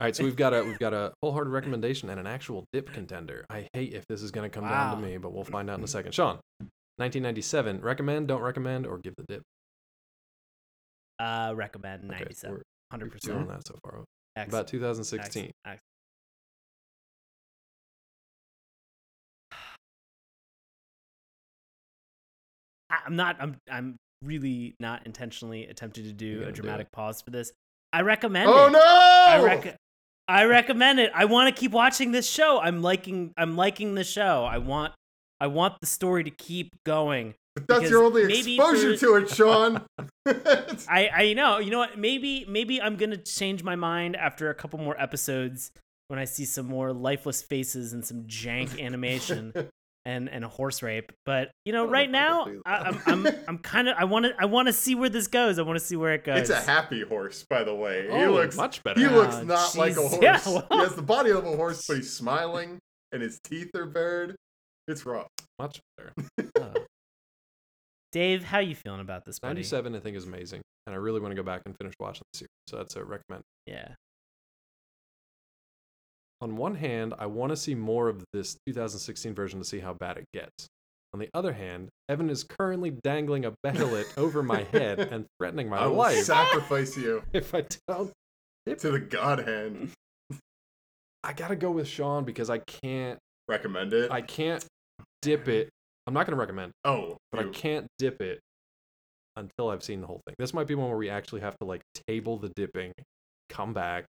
All right, so we've got a we've got a wholehearted recommendation and an actual dip contender. I hate if this is going to come down to me, but we'll find out in a second. Sean, 1997, recommend, don't recommend, or give the dip. uh, recommend Okay, 97, we're 100 doing percent. that so far. Excellent. About 2016. Excellent. I- I'm not. I'm. I'm really not intentionally attempting to do a do dramatic pause for this. I recommend it Oh it. no! I rec- I recommend it. I want to keep watching this show. I'm liking. I'm liking the show. I want. I want the story to keep going. But that's your only maybe exposure for- to it, Sean. (laughs) I, I know, you know what? Maybe, maybe I'm gonna change my mind after a couple more episodes when I see some more lifeless faces and some jank (laughs) animation and and a horse rape. But you know, right know I now, I, I'm. I'm I'm kind of I want to I want to see where this goes. I want to see where it goes. it's a happy horse, by the way. he Oh, looks much better. he Oh, looks not like a (laughs) horse. Yeah, well- He has the body of a horse, but he's (laughs) smiling and his teeth are bared. It's rough. Much better. (laughs) Dave, how you feeling about this, buddy? 97, I think, is amazing, and I really want to go back and finish watching the series. So that's a recommend. Yeah. On one hand, I want to see more of this 2016 version to see how bad it gets. On the other hand, Evan is currently dangling a behelit over my head and (laughs) threatening my I will life sacrifice you (laughs) if I don't. to the god hand. (laughs) I gotta go with Sean because I can't. Recommend it. I can't dip it. I'm not gonna recommend, oh, but I can't dip it until I've seen the whole thing. This might be one where we actually have to like table the dipping, come back,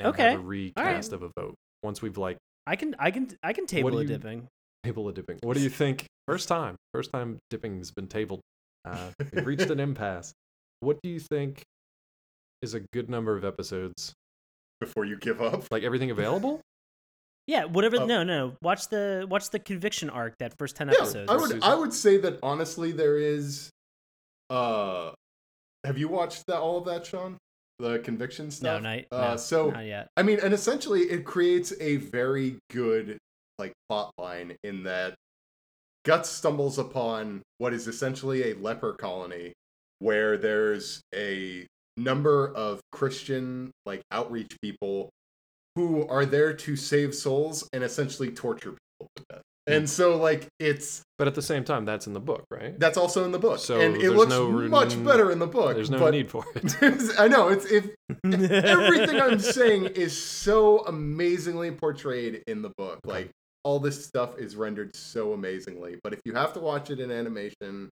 and Okay. have a recast of a vote once we've like I can I can I can table a you- dipping. table of dipping. What do you think? First time, first time dipping's been tabled. Uh, we've reached an (laughs) impasse. What do you think is a good number of episodes? before you give up. Like everything available? Yeah, whatever. Oh. No, no. Watch the watch the conviction arc. That first ten Yeah, episodes. I would Susan? I would say that honestly there is uh have you watched that all of that, Sean? The conviction no, stuff? not, uh no, so not yet. I mean, and essentially it creates a very good like plot line in that Guts stumbles upon what is essentially a leper colony where there's a number of Christian like outreach people who are there to save souls and essentially torture people to death. And so like it's But at the same time, that's in the book, right? that's also in the book. So and it looks no much better in the book. There's no need for it. (laughs) I know it's if (laughs) everything I'm saying is so amazingly portrayed in the book. Okay. Like all this stuff is rendered so amazingly. But if you have to watch it in animation,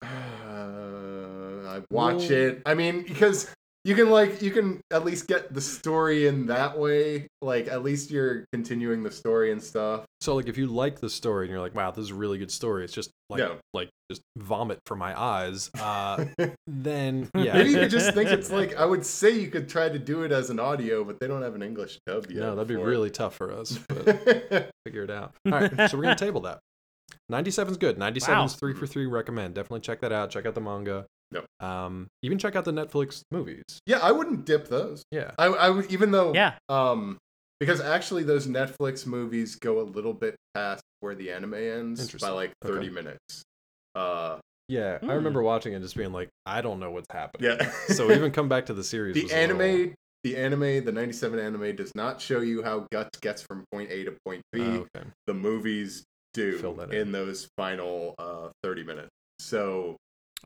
(sighs) uh, I watch Well- it. I mean, because you can like you can at least get the story in that way. Like at least you're continuing the story and stuff. So like if you like the story and you're like, wow, this is a really good story. It's just like Yeah. like just vomit from my eyes. Uh, (laughs) then yeah, Maybe you could just think it's (laughs) like I would say you could try to do it as an audio, but they don't have an English dub yet. no, that'd be for really tough for us. But (laughs) figure it out. All right, so we're gonna table that. 97's good. 97's Wow. three for three. Recommend. Definitely check that out. Check out the manga. Yep. Um, even check out the Netflix movies. yeah, I wouldn't dip those. Yeah. I, I would even though Yeah. um because actually those Netflix movies go a little bit past where the anime ends by like 30 Okay. minutes. Uh Yeah, I Hmm. remember watching it, and just being like, I don't know what's happening. yeah. (laughs) so even come back to the series. the was a little- anime the anime the 97 anime does not show you how guts gets from point a to point b Oh, okay. the movies do in. in. those final uh 30 minutes so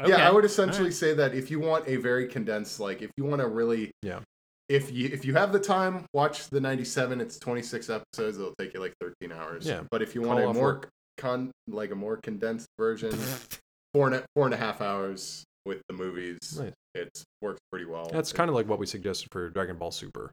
Okay. yeah i would essentially Alright. say that if you want a very condensed like if you want to really Yeah. if you if you have the time watch the 97 it's 26 episodes it'll take you like 13 hours Yeah. but if you Call want a more work. con like a more condensed version (laughs) four and a, four and a half hours with the movies Nice. it works pretty well That's kind of like what we suggested for Dragon Ball Super.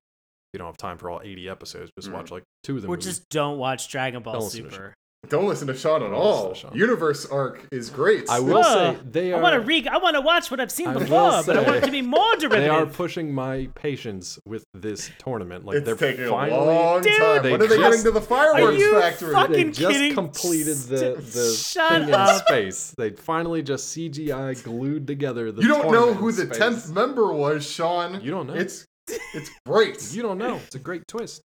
You don't have time for all 80 episodes. Just Mm. watch like two of them. Or just don't watch Dragon Ball Don't Super. Don't listen to Sean at all. Sean. Universe arc is great. I will Whoa. say they are. I want to re. I want to watch what I've seen I will before, but I want it to be more derivative. (laughs) they are pushing my patience with this tournament. Like it's they're taking finally. a long Dude, time. they when are they just- getting to the Are fireworks you factory? They fucking just kidding? completed the the Shut thing in up. space. They finally just CGI glued together the. you don't know who the tenth member was, Sean. You don't know. It's it's great. You don't know. It's a great twist.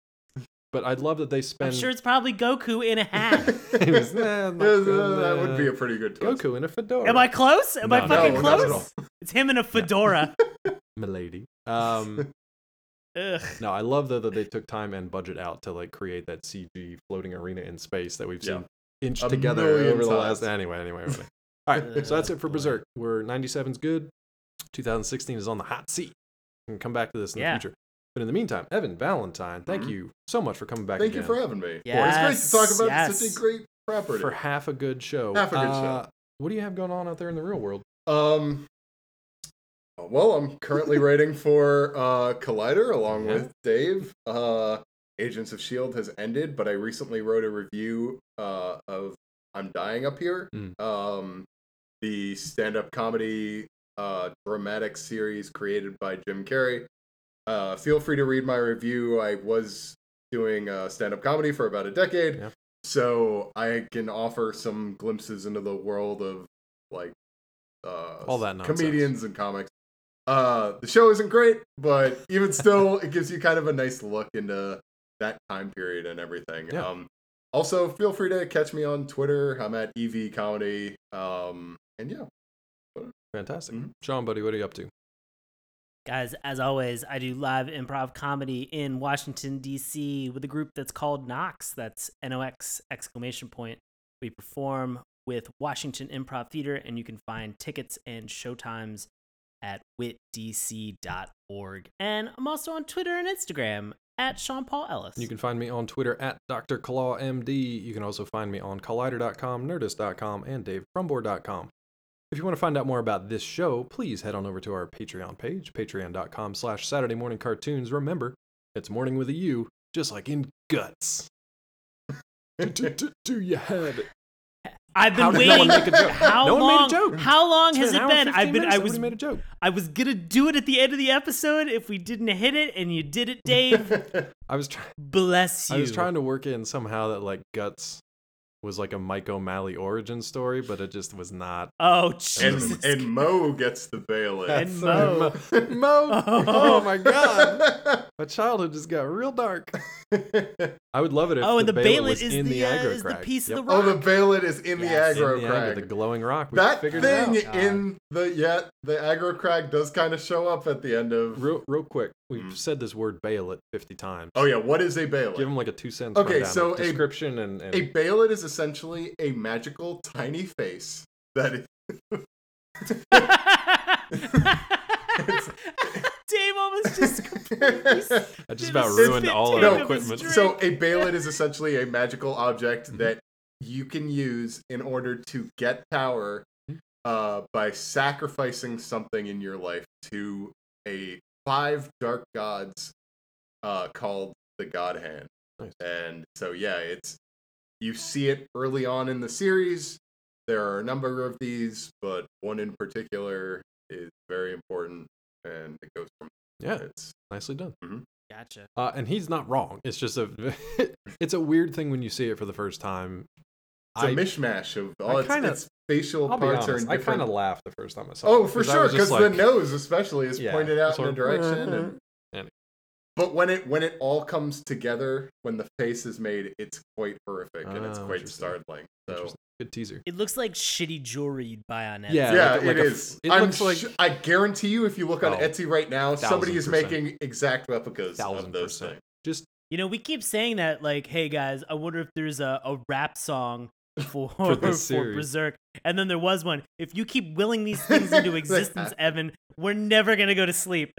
But I'd love that they I'm spend. sure it's probably Goku in a hat. (laughs) It was, nah, not Yeah, good, that would be a pretty good twist. Goku in a fedora. Am I close? Am I fucking no, close? It's him in a fedora. (laughs) milady? Um, Ugh. no, I love though that they took time and budget out to like create that CG floating arena in space that we've seen inched A together million over the last. Anyway, anyway, anyway. All right, so that's it for Boy. (laughs) Berserk. We're 97's good. 2016 is on the hot seat. We can come back to this in Yeah. the future. But in the meantime, Evan Valentine, thank Mhm. you so much for coming back Thank you for having me. Yes, it's great to talk about yes. such a great property. for half a good show. Half a good Uh, show. What do you have going on out there in the real world? Um. Well, I'm currently writing for uh, Collider along Yeah. with Dave. Uh, Agents of Shield has ended, but I recently wrote a review uh, of "I'm Dying Up Here," Mm. um, the stand-up comedy uh, dramatic series created by Jim Carrey. Uh, feel free to read my review. I was doing uh, stand-up comedy for about a decade, Yeah. so I can offer some glimpses into the world of like uh, All that nonsense. comedians and comics. Uh, the show isn't great, but even still, (laughs) it gives you kind of a nice look into that time period and everything. Yeah. Um, also, feel free to catch me on Twitter. I'm at EV Comedy. Um, and yeah, Fantastic. Mhm. Sean, buddy, what are you up to? Guys, as always, I do live improv comedy in Washington, D.C. with a group that's called Nox. That's N O X exclamation point. We perform with Washington Improv Theater, and you can find tickets and showtimes at witdc.org. And I'm also on Twitter and Instagram at Sean Paul Ellis. You can find me on Twitter at Dr. Claw MD. You can also find me on Collider.com, Nerdist.com, and DaveTrumbore.com. If you want to find out more about this show, please head on over to our Patreon page, patreon.com slash Saturday Morning Cartoons. Remember, it's morning with a U, just like in guts. (laughs) Do your head. I've been How waiting. no one make a joke? How No one made a long? joke. How long has it been? I've been. minutes. I was. made a joke. I was gonna do it at the end of the episode if we didn't hit it, and you did it, (laughs) Dave. I was trying. Bless you. I was trying to work in somehow that like guts was like a Mike O'Malley origin story, but it just was not. Oh, and Jesus. and Mo gets the bail And in. (laughs) Mo. Mo. Oh. (laughs) Oh my god. (laughs) My childhood just got real dark. (laughs) I would love it if oh, and the, Bailey Bailey was is in the, the, uh, aggro is the piece Yep. of the oh, the behelit is in Yes. the In aggro the aggro, the glowing rock. We That thing it out. in the yeah, the aggro crag does kind of show up at the end of. Real, real quick, we've Mm. said this word behelit 50 times. Oh yeah, what is a behelit? Give him like a two cents Okay, so a- description and, and A behelit is essentially a magical tiny face that is. (laughs) (laughs) Dave almost just (laughs) completely I just about ruined all of our equipment. so a behelit is essentially a magical object Mhm. that you can use in order to get power Mhm. uh, by sacrificing something in your life to a five dark gods uh, called the God Hand. Nice. And so yeah, it's you see it early on in the series. There are a number of these, but one in particular is very important, and it goes from Yeah, it's nicely done. Gotcha. Uh, and he's not wrong. It's just a (laughs) it's a weird thing when you see it for the first time. it's a I- mishmash of all I its, kinda- its facial I'll be parts are honest, in I kind of laughed the first time I saw it. Oh, for 'cause I sure, was just because the nose especially is Yeah, pointed out in sort a of- direction. And, (laughs) And- but when it when it all comes together, when the face is made, it's quite horrific and it's Oh, quite startling. So Interesting. Good teaser. It looks like shitty jewelry you'd buy on Etsy. Yeah, yeah, like- like it a is. f- it I'm looks like- I guarantee you, if you look on Oh, Etsy right now, somebody thousand is percent. making exact replicas Thousand of those percent. things. Just You know, we keep saying that, like, hey guys, I wonder if there's a, a rap song for, (laughs) For (laughs) for. Berserk. And then there was one. If you keep willing these things into (laughs) existence, Evan, we're never gonna go to sleep.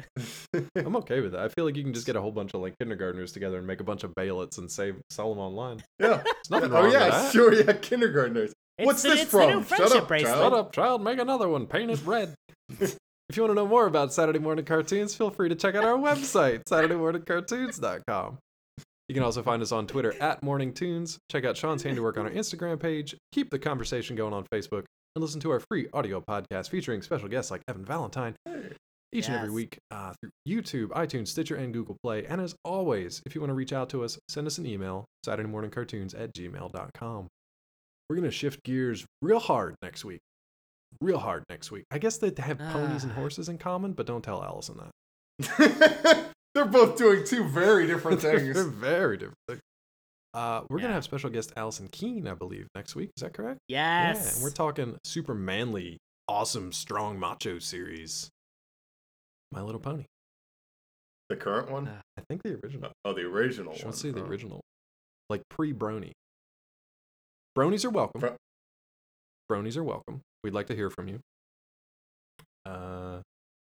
I'm okay with that. I feel like you can just get a whole bunch of like kindergartners together and make a bunch of behelits and save sell them online. Yeah. There's nothing oh yeah, with that. sure. Yeah, kindergartners. It's What's the, this it's the new from? Shut up, bracelet. Shut up, child. Make another one. Paint it red. if you want to know more about Saturday Morning Cartoons, feel free to check out our website, SaturdayMorningCartoons.com. You can also find us on Twitter at Morning Tunes. Check out Sean's handiwork on our Instagram page. Keep the conversation going on Facebook. And listen to our free audio podcast featuring special guests like Evan Valentine each and every week uh, through YouTube, iTunes, Stitcher, and Google Play. And as always, if you want to reach out to us, send us an email, SaturdayMorningCartoons at gmail.com. We're going to shift gears real hard next week. Real hard next week. I guess they have ponies and Ah. horses in common, but don't tell Allison that. (laughs) They're both doing two very different (laughs) things. They're very different. things. Uh, we're going to have special guest Allison Keene, I believe, next week. Is that correct? Yes. Yeah, and we're talking super manly, awesome, strong macho series. My Little Pony. the current one? Uh, I think the original. Oh, the original one. Let's see the huh? original. Like pre Brony. Bronies are welcome. Bro- Bronies are welcome. We'd like to hear from you. Uh,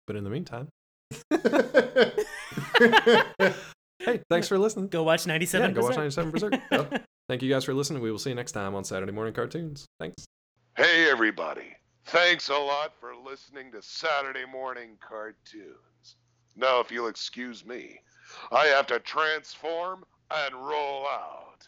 but in the meantime, (laughs) (laughs) hey, thanks for listening. Go watch 97 Yeah, go watch 97 Berserk. Yep. Thank you guys for listening. We will see you next time on Saturday Morning Cartoons. Thanks. Hey, everybody. Thanks a lot for listening to Saturday Morning Cartoons. Now, if you'll excuse me, I have to transform and roll out.